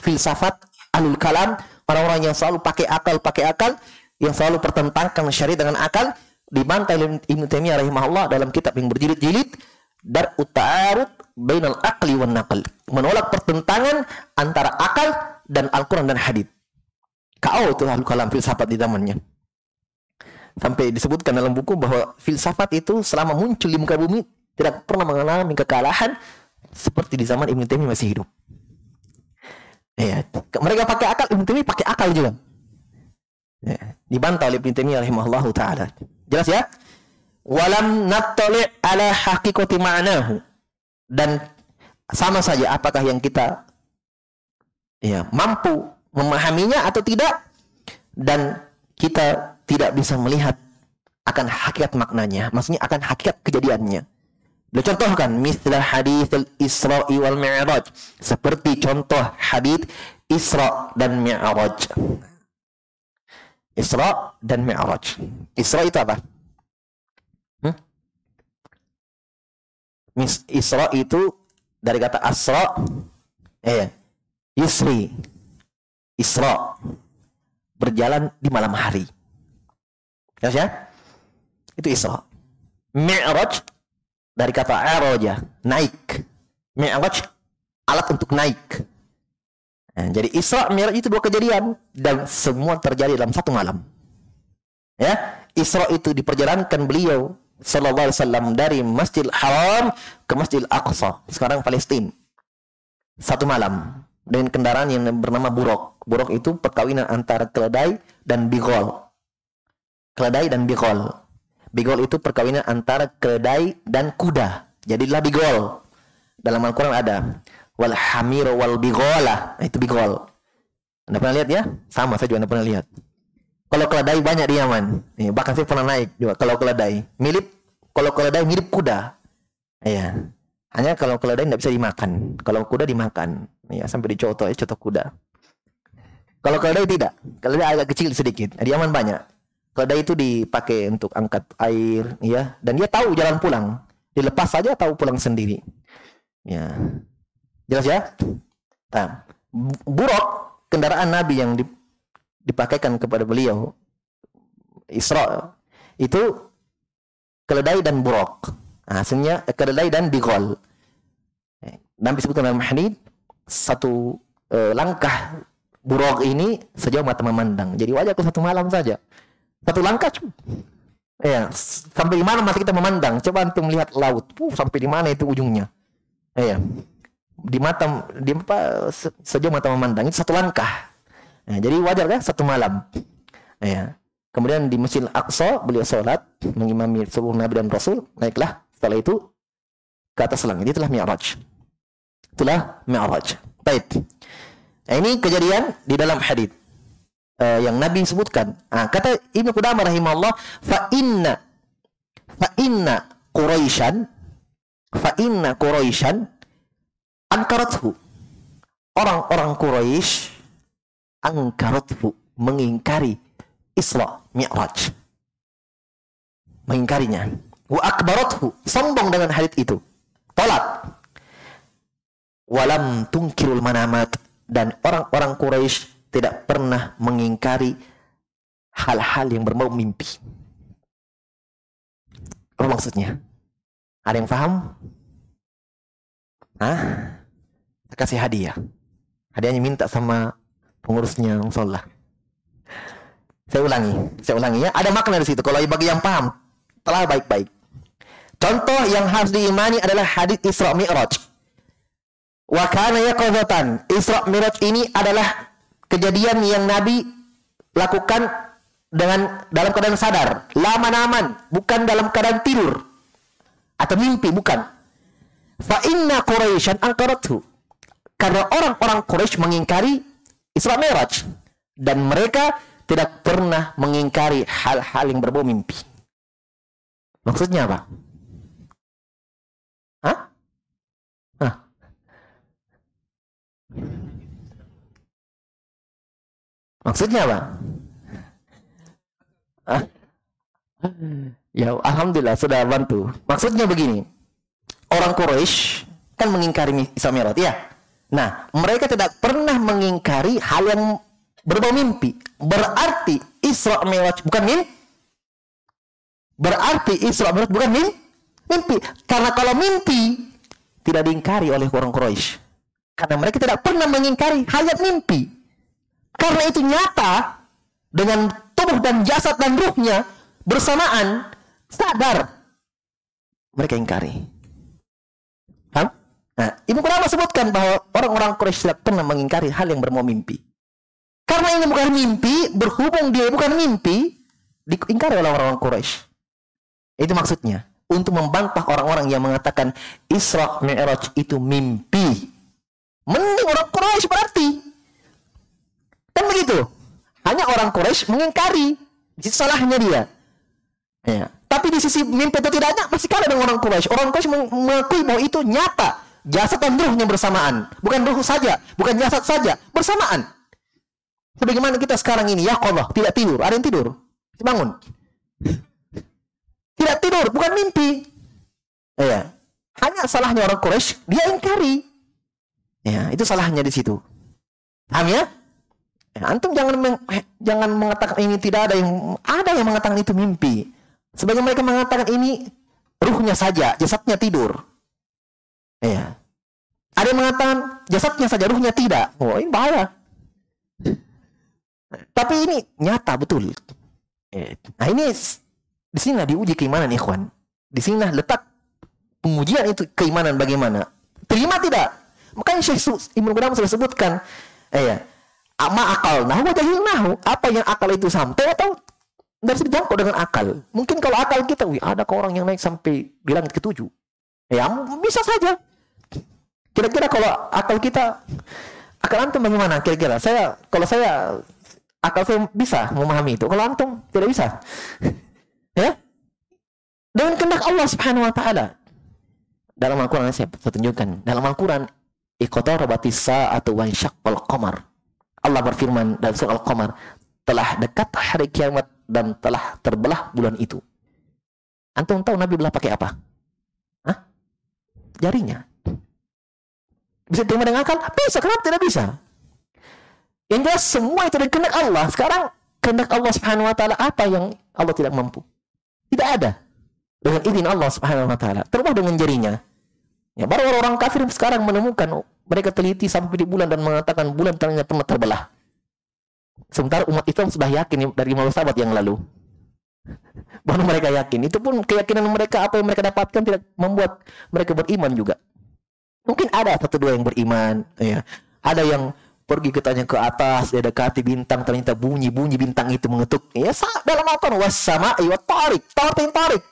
A: filsafat alul kalam orang-orang yang selalu pakai akal pakai akal yang selalu pertentangkan syariat dengan akal dibantah Ibnu Taimiyah rahimahullah dalam kitab yang berjilid-jilid dar uta'arud bainal aqli wan naql menolak pertentangan antara akal dan Al-Qur'an dan hadis. Kau itu alul kalam filsafat di zamannya. Sampai disebutkan dalam buku bahwa filsafat itu selama muncul di muka bumi tidak pernah mengalami kekalahan seperti di zaman Ibnu Taimiyah masih hidup. Ya, mereka pakai akal, Ibnu Taimiyah pakai akal juga. Ya, dibantah oleh Ibnu Taimiyah rahimahullahu taala. Jelas ya? Walam nattali' ala haqiqati ma'nahu. Dan sama saja apakah yang kita ya mampu memahaminya atau tidak dan kita tidak bisa melihat akan hakikat maknanya, maksudnya akan hakikat kejadiannya. Beliau contohkan mislah hadis Isra'i wal Mi'raj seperti contoh hadis Isra dan Mi'raj. Isra dan Mi'raj. Isra itu apa? Hmm? Isra itu dari kata Asra eh Yusri Isra berjalan di malam hari. Ya, Itu Isra. Mi'raj dari kata aroja naik. Mi'raj alat untuk naik. Nah, jadi Isra Mi'raj itu dua kejadian dan semua terjadi dalam satu malam. Ya Isra itu diperjalankan beliau sallallahu alaihi wasallam dari Masjidil Haram ke Masjidil Aqsa sekarang Palestina satu malam dengan kendaraan yang bernama buruk. Buruk itu perkawinan antara keledai dan bigol. Keledai dan bigol Bigol itu perkawinan antara keledai dan kuda. Jadilah bigol. Dalam Al-Quran ada. Wal hamir wal bigola. Nah, itu bigol. Anda pernah lihat ya? Sama, saya juga anda pernah lihat. Kalau keledai banyak di Yaman. Nih, bahkan saya pernah naik juga. Kalau keledai. Mirip, kalau keledai mirip kuda. Iya. Hanya kalau keledai tidak bisa dimakan. Kalau kuda dimakan. Ya, sampai dicoto ya, coto kuda. Kalau keledai tidak. Keledai agak kecil sedikit. Di Yaman banyak. Keledai itu dipakai untuk angkat air, ya, dan dia tahu jalan pulang. Dilepas saja tahu pulang sendiri. Ya, jelas ya. Nah, buruk kendaraan Nabi yang dipakaikan kepada beliau Isra itu keledai dan buruk. Nah, hasilnya keledai dan bigol. Nabi sebutkan dalam hadis satu eh, langkah buruk ini sejauh mata memandang. Jadi wajar ke satu malam saja. Satu langkah cuma. Ya, sampai di mana mata kita memandang? Coba untuk melihat laut. Uh, sampai di mana itu ujungnya? Ya. Di mata di apa saja mata memandang itu satu langkah. Ya, jadi wajar kan satu malam. Ya. Kemudian di Masjid Aqsa beliau sholat mengimami seluruh nabi dan rasul. Naiklah setelah itu ke atas langit. Itulah Mi'raj. Itulah Mi'raj. Baik. Nah, ini kejadian di dalam hadis uh, yang Nabi sebutkan. Nah, kata Ibnu Qudamah rahimahullah, fa inna fa inna Quraisyan fa inna Quraisyan angkarathu. Orang-orang Quraisy angkarathu mengingkari Isra Mi'raj. Mengingkarinya. Wa akbarathu, sombong dengan hadits itu. Tolak. Walam tungkirul manamat dan orang-orang Quraisy tidak pernah mengingkari hal-hal yang berbau mimpi. Apa maksudnya? Ada yang paham? Hah? Saya kasih hadiah. Hadiahnya minta sama pengurusnya musola. Saya ulangi, saya ulangi ya. Ada makna di situ. Kalau bagi yang paham, telah baik-baik. Contoh yang harus diimani adalah hadis Isra Mi'raj. Wa kana. Isra Mi'raj ini adalah kejadian yang Nabi lakukan dengan dalam keadaan sadar, lama-naman, bukan dalam keadaan tidur atau mimpi, bukan. Fa inna Quraisyan angkarathu. Karena orang-orang Quraisy mengingkari Isra Mi'raj dan mereka tidak pernah mengingkari hal-hal yang berbau mimpi. Maksudnya apa? Hah? Hah? Maksudnya apa? Ya, alhamdulillah sudah bantu. Maksudnya begini. Orang Quraisy kan mengingkari Isra ya. Nah, mereka tidak pernah mengingkari hal yang berbau mimpi. Berarti Isra Mi'raj bukan mimpi. Berarti Isra Mi'raj bukan mimpi. Mimpi. Karena kalau mimpi tidak diingkari oleh orang Quraisy. Karena mereka tidak pernah mengingkari hayat mimpi. Karena itu nyata dengan tubuh dan jasad dan ruhnya bersamaan sadar mereka ingkari. Hah? Nah, Ibu Qudamah sebutkan bahwa orang-orang Quraisy tidak pernah mengingkari hal yang bermau mimpi. Karena ini bukan mimpi, berhubung dia bukan mimpi, diingkari oleh orang-orang Quraisy. Itu maksudnya. Untuk membantah orang-orang yang mengatakan Isra Mi'raj itu mimpi. Mending orang Quraisy berarti. Kan begitu. Hanya orang Quraisy mengingkari. Itu salahnya dia. Ya. Tapi di sisi mimpi atau tidaknya masih kalah dengan orang Quraisy. Orang Quraisy mengakui bahwa itu nyata. Jasad dan ruhnya bersamaan. Bukan ruh saja, bukan jasad saja, bersamaan. Sebagaimana kita sekarang ini, ya Allah, tidak tidur. Ada yang tidur? Bangun. Tidak tidur, bukan mimpi. Ya. Hanya salahnya orang Quraisy, dia ingkari. Ya, itu salahnya di situ. Paham ya? Ya antum jangan meng, eh, jangan mengatakan ini tidak ada yang ada yang mengatakan itu mimpi. Sebagai mereka mengatakan ini ruhnya saja, jasadnya tidur. Ya. Ada yang mengatakan jasadnya saja, ruhnya tidak. Oh, ini bahaya. Tapi ini nyata betul. Eh, nah ini di sini diuji keimanan ikhwan. Di sini letak pengujian itu keimanan bagaimana. Terima tidak? Makanya Syekh Ibnu Qudamah sudah sebutkan, eh ama akal nahu jahil nahu. Apa yang akal itu sampai atau tidak bisa dijangkau dengan akal. Mungkin kalau akal kita, wih, ada orang yang naik sampai di langit ketujuh. Ya, bisa saja. Kira-kira kalau akal kita, akal antum bagaimana? Kira-kira saya, kalau saya akal saya bisa memahami itu. Kalau antum tidak bisa. ya? Dengan kehendak Allah Subhanahu wa taala. Dalam Al-Qur'an saya tunjukkan. Dalam Al-Qur'an iqtarabatis sa'atu wa syaqqal qamar. Allah berfirman dalam surah Al-Qamar, telah dekat hari kiamat dan telah terbelah bulan itu. Antum tahu Nabi belah pakai apa? Hah? Jarinya. Bisa terima dengan akal? Bisa, kenapa tidak bisa? Yang jelas semua itu dari kehendak Allah. Sekarang kehendak Allah Subhanahu wa taala apa yang Allah tidak mampu? Tidak ada. Dengan izin Allah Subhanahu wa taala. Terubah dengan jarinya. Ya, baru orang-orang kafir sekarang menemukan mereka teliti sampai di bulan dan mengatakan bulan ternyata pernah terbelah. Sementara umat Islam sudah yakin dari malu sahabat yang lalu. Baru mereka yakin. Itu pun keyakinan mereka apa yang mereka dapatkan tidak membuat mereka beriman juga. Mungkin ada satu dua yang beriman, ya. Ada yang pergi ke tanya ke atas dia dekati bintang ternyata bunyi bunyi bintang itu mengetuk ya dalam apa was sama wa tarik tarik tarik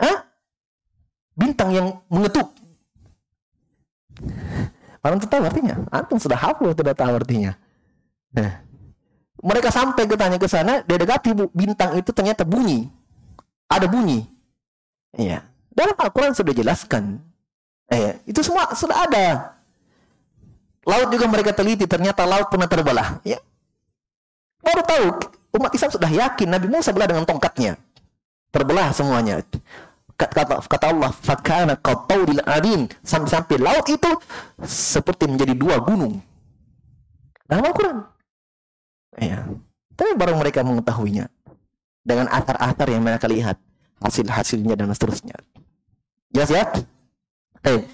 A: Hah? bintang yang mengetuk Antum tahu artinya? Antum sudah hafal tidak tahu artinya. Nah, mereka sampai ke tanya ke sana, dia dekati bintang itu ternyata bunyi. Ada bunyi. Iya. Dalam Al-Quran sudah jelaskan. Eh, itu semua sudah ada. Laut juga mereka teliti, ternyata laut pernah terbelah. Ya. Baru tahu, umat Islam sudah yakin Nabi Musa belah dengan tongkatnya. Terbelah semuanya. Kata, kata Allah fakana qataudil adin. Sampai-sampai laut itu seperti menjadi dua gunung. Dalam Al-Quran. Ya tapi baru mereka mengetahuinya. Dengan atar-atar yang mereka lihat. Hasil-hasilnya dan seterusnya. Jelas ya? Baik.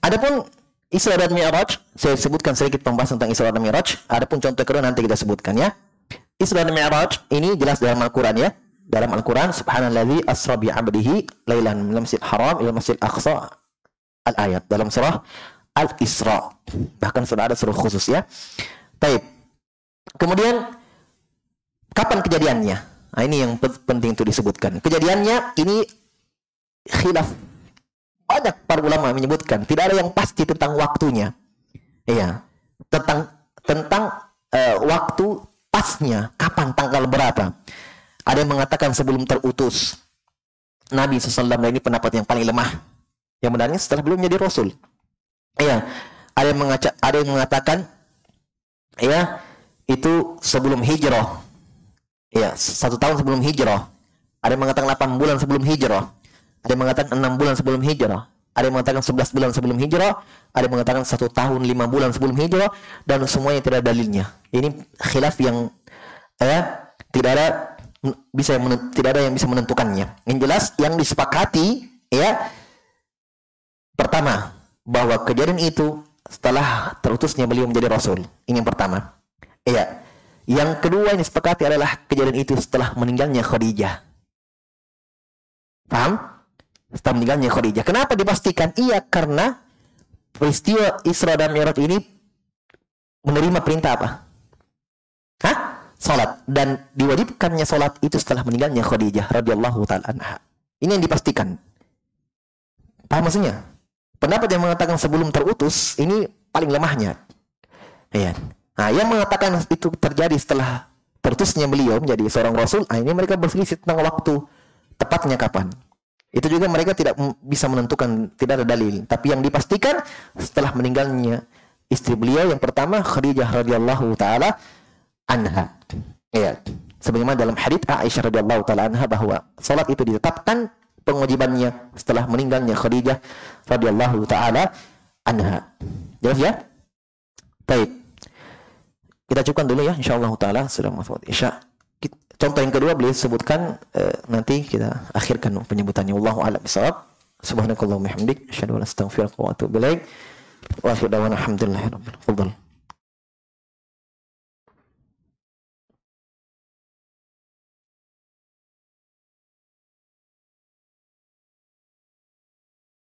A: Adapun Isra dan Mi'raj, saya sebutkan sedikit pembahasan tentang Isra dan Mi'raj. Adapun contoh kedua nanti kita sebutkan ya. Isra dan Mi'raj ini jelas dalam Al-Qur'an ya dalam Al-Quran subhanalladzi asra bi 'abdihi lailan min masjid haram ila masjid aqsa. Al-ayat dalam surah Al-Isra. Bahkan sudah ada surah khusus ya. Taib. Kemudian kapan kejadiannya? Nah, ini yang penting itu disebutkan. Kejadiannya ini khilaf. Banyak para ulama menyebutkan tidak ada yang pasti tentang waktunya. Iya. Tentang tentang uh, waktu pasnya kapan tanggal berapa ada yang mengatakan sebelum terutus Nabi SAW ini pendapat yang paling lemah. Yang benarnya setelah belum menjadi Rasul. Iya. Ada yang mengacak, ada yang mengatakan ya itu sebelum hijrah. Ya, satu tahun sebelum hijrah. Ada yang mengatakan 8 bulan sebelum hijrah. Ada yang mengatakan 6 bulan sebelum hijrah. Ada yang mengatakan 11 bulan sebelum hijrah. Ada yang mengatakan satu tahun 5 bulan sebelum hijrah. Dan semuanya tidak dalilnya. Ini khilaf yang ya, tidak ada bisa tidak ada yang bisa menentukannya. Yang jelas yang disepakati ya pertama bahwa kejadian itu setelah terutusnya beliau menjadi rasul. Ini yang pertama. Iya. Yang kedua yang disepakati adalah kejadian itu setelah meninggalnya Khadijah. Paham? Setelah meninggalnya Khadijah. Kenapa dipastikan? Iya, karena peristiwa Isra dan Mi'raj ini menerima perintah apa? Hah? Salat dan diwajibkannya salat itu setelah meninggalnya Khadijah radhiyallahu taala anha. Ini yang dipastikan. Paham maksudnya? Pendapat yang mengatakan sebelum terutus ini paling lemahnya. Ya. Nah, yang mengatakan itu terjadi setelah terutusnya beliau menjadi seorang rasul, nah ini mereka berselisih tentang waktu tepatnya kapan. Itu juga mereka tidak bisa menentukan, tidak ada dalil. Tapi yang dipastikan setelah meninggalnya istri beliau yang pertama Khadijah radhiyallahu taala anha. Ya. Sebagaimana dalam hadits Aisyah radhiyallahu taala anha bahwa salat itu ditetapkan pengajibannya setelah meninggalnya Khadijah radhiyallahu taala anha. Jelas ya? Baik. Kita cukupkan dulu ya insyaallah taala sudah masuk Isya. Contoh yang kedua beliau sebutkan eh, nanti kita akhirkan penyebutannya wallahu a'lam bishawab. Subhanakallahumma hamdik asyhadu an la ilaha illa anta astaghfiruka wa atubu ilaik. Wa akhir dawana alhamdulillahi rabbil alamin.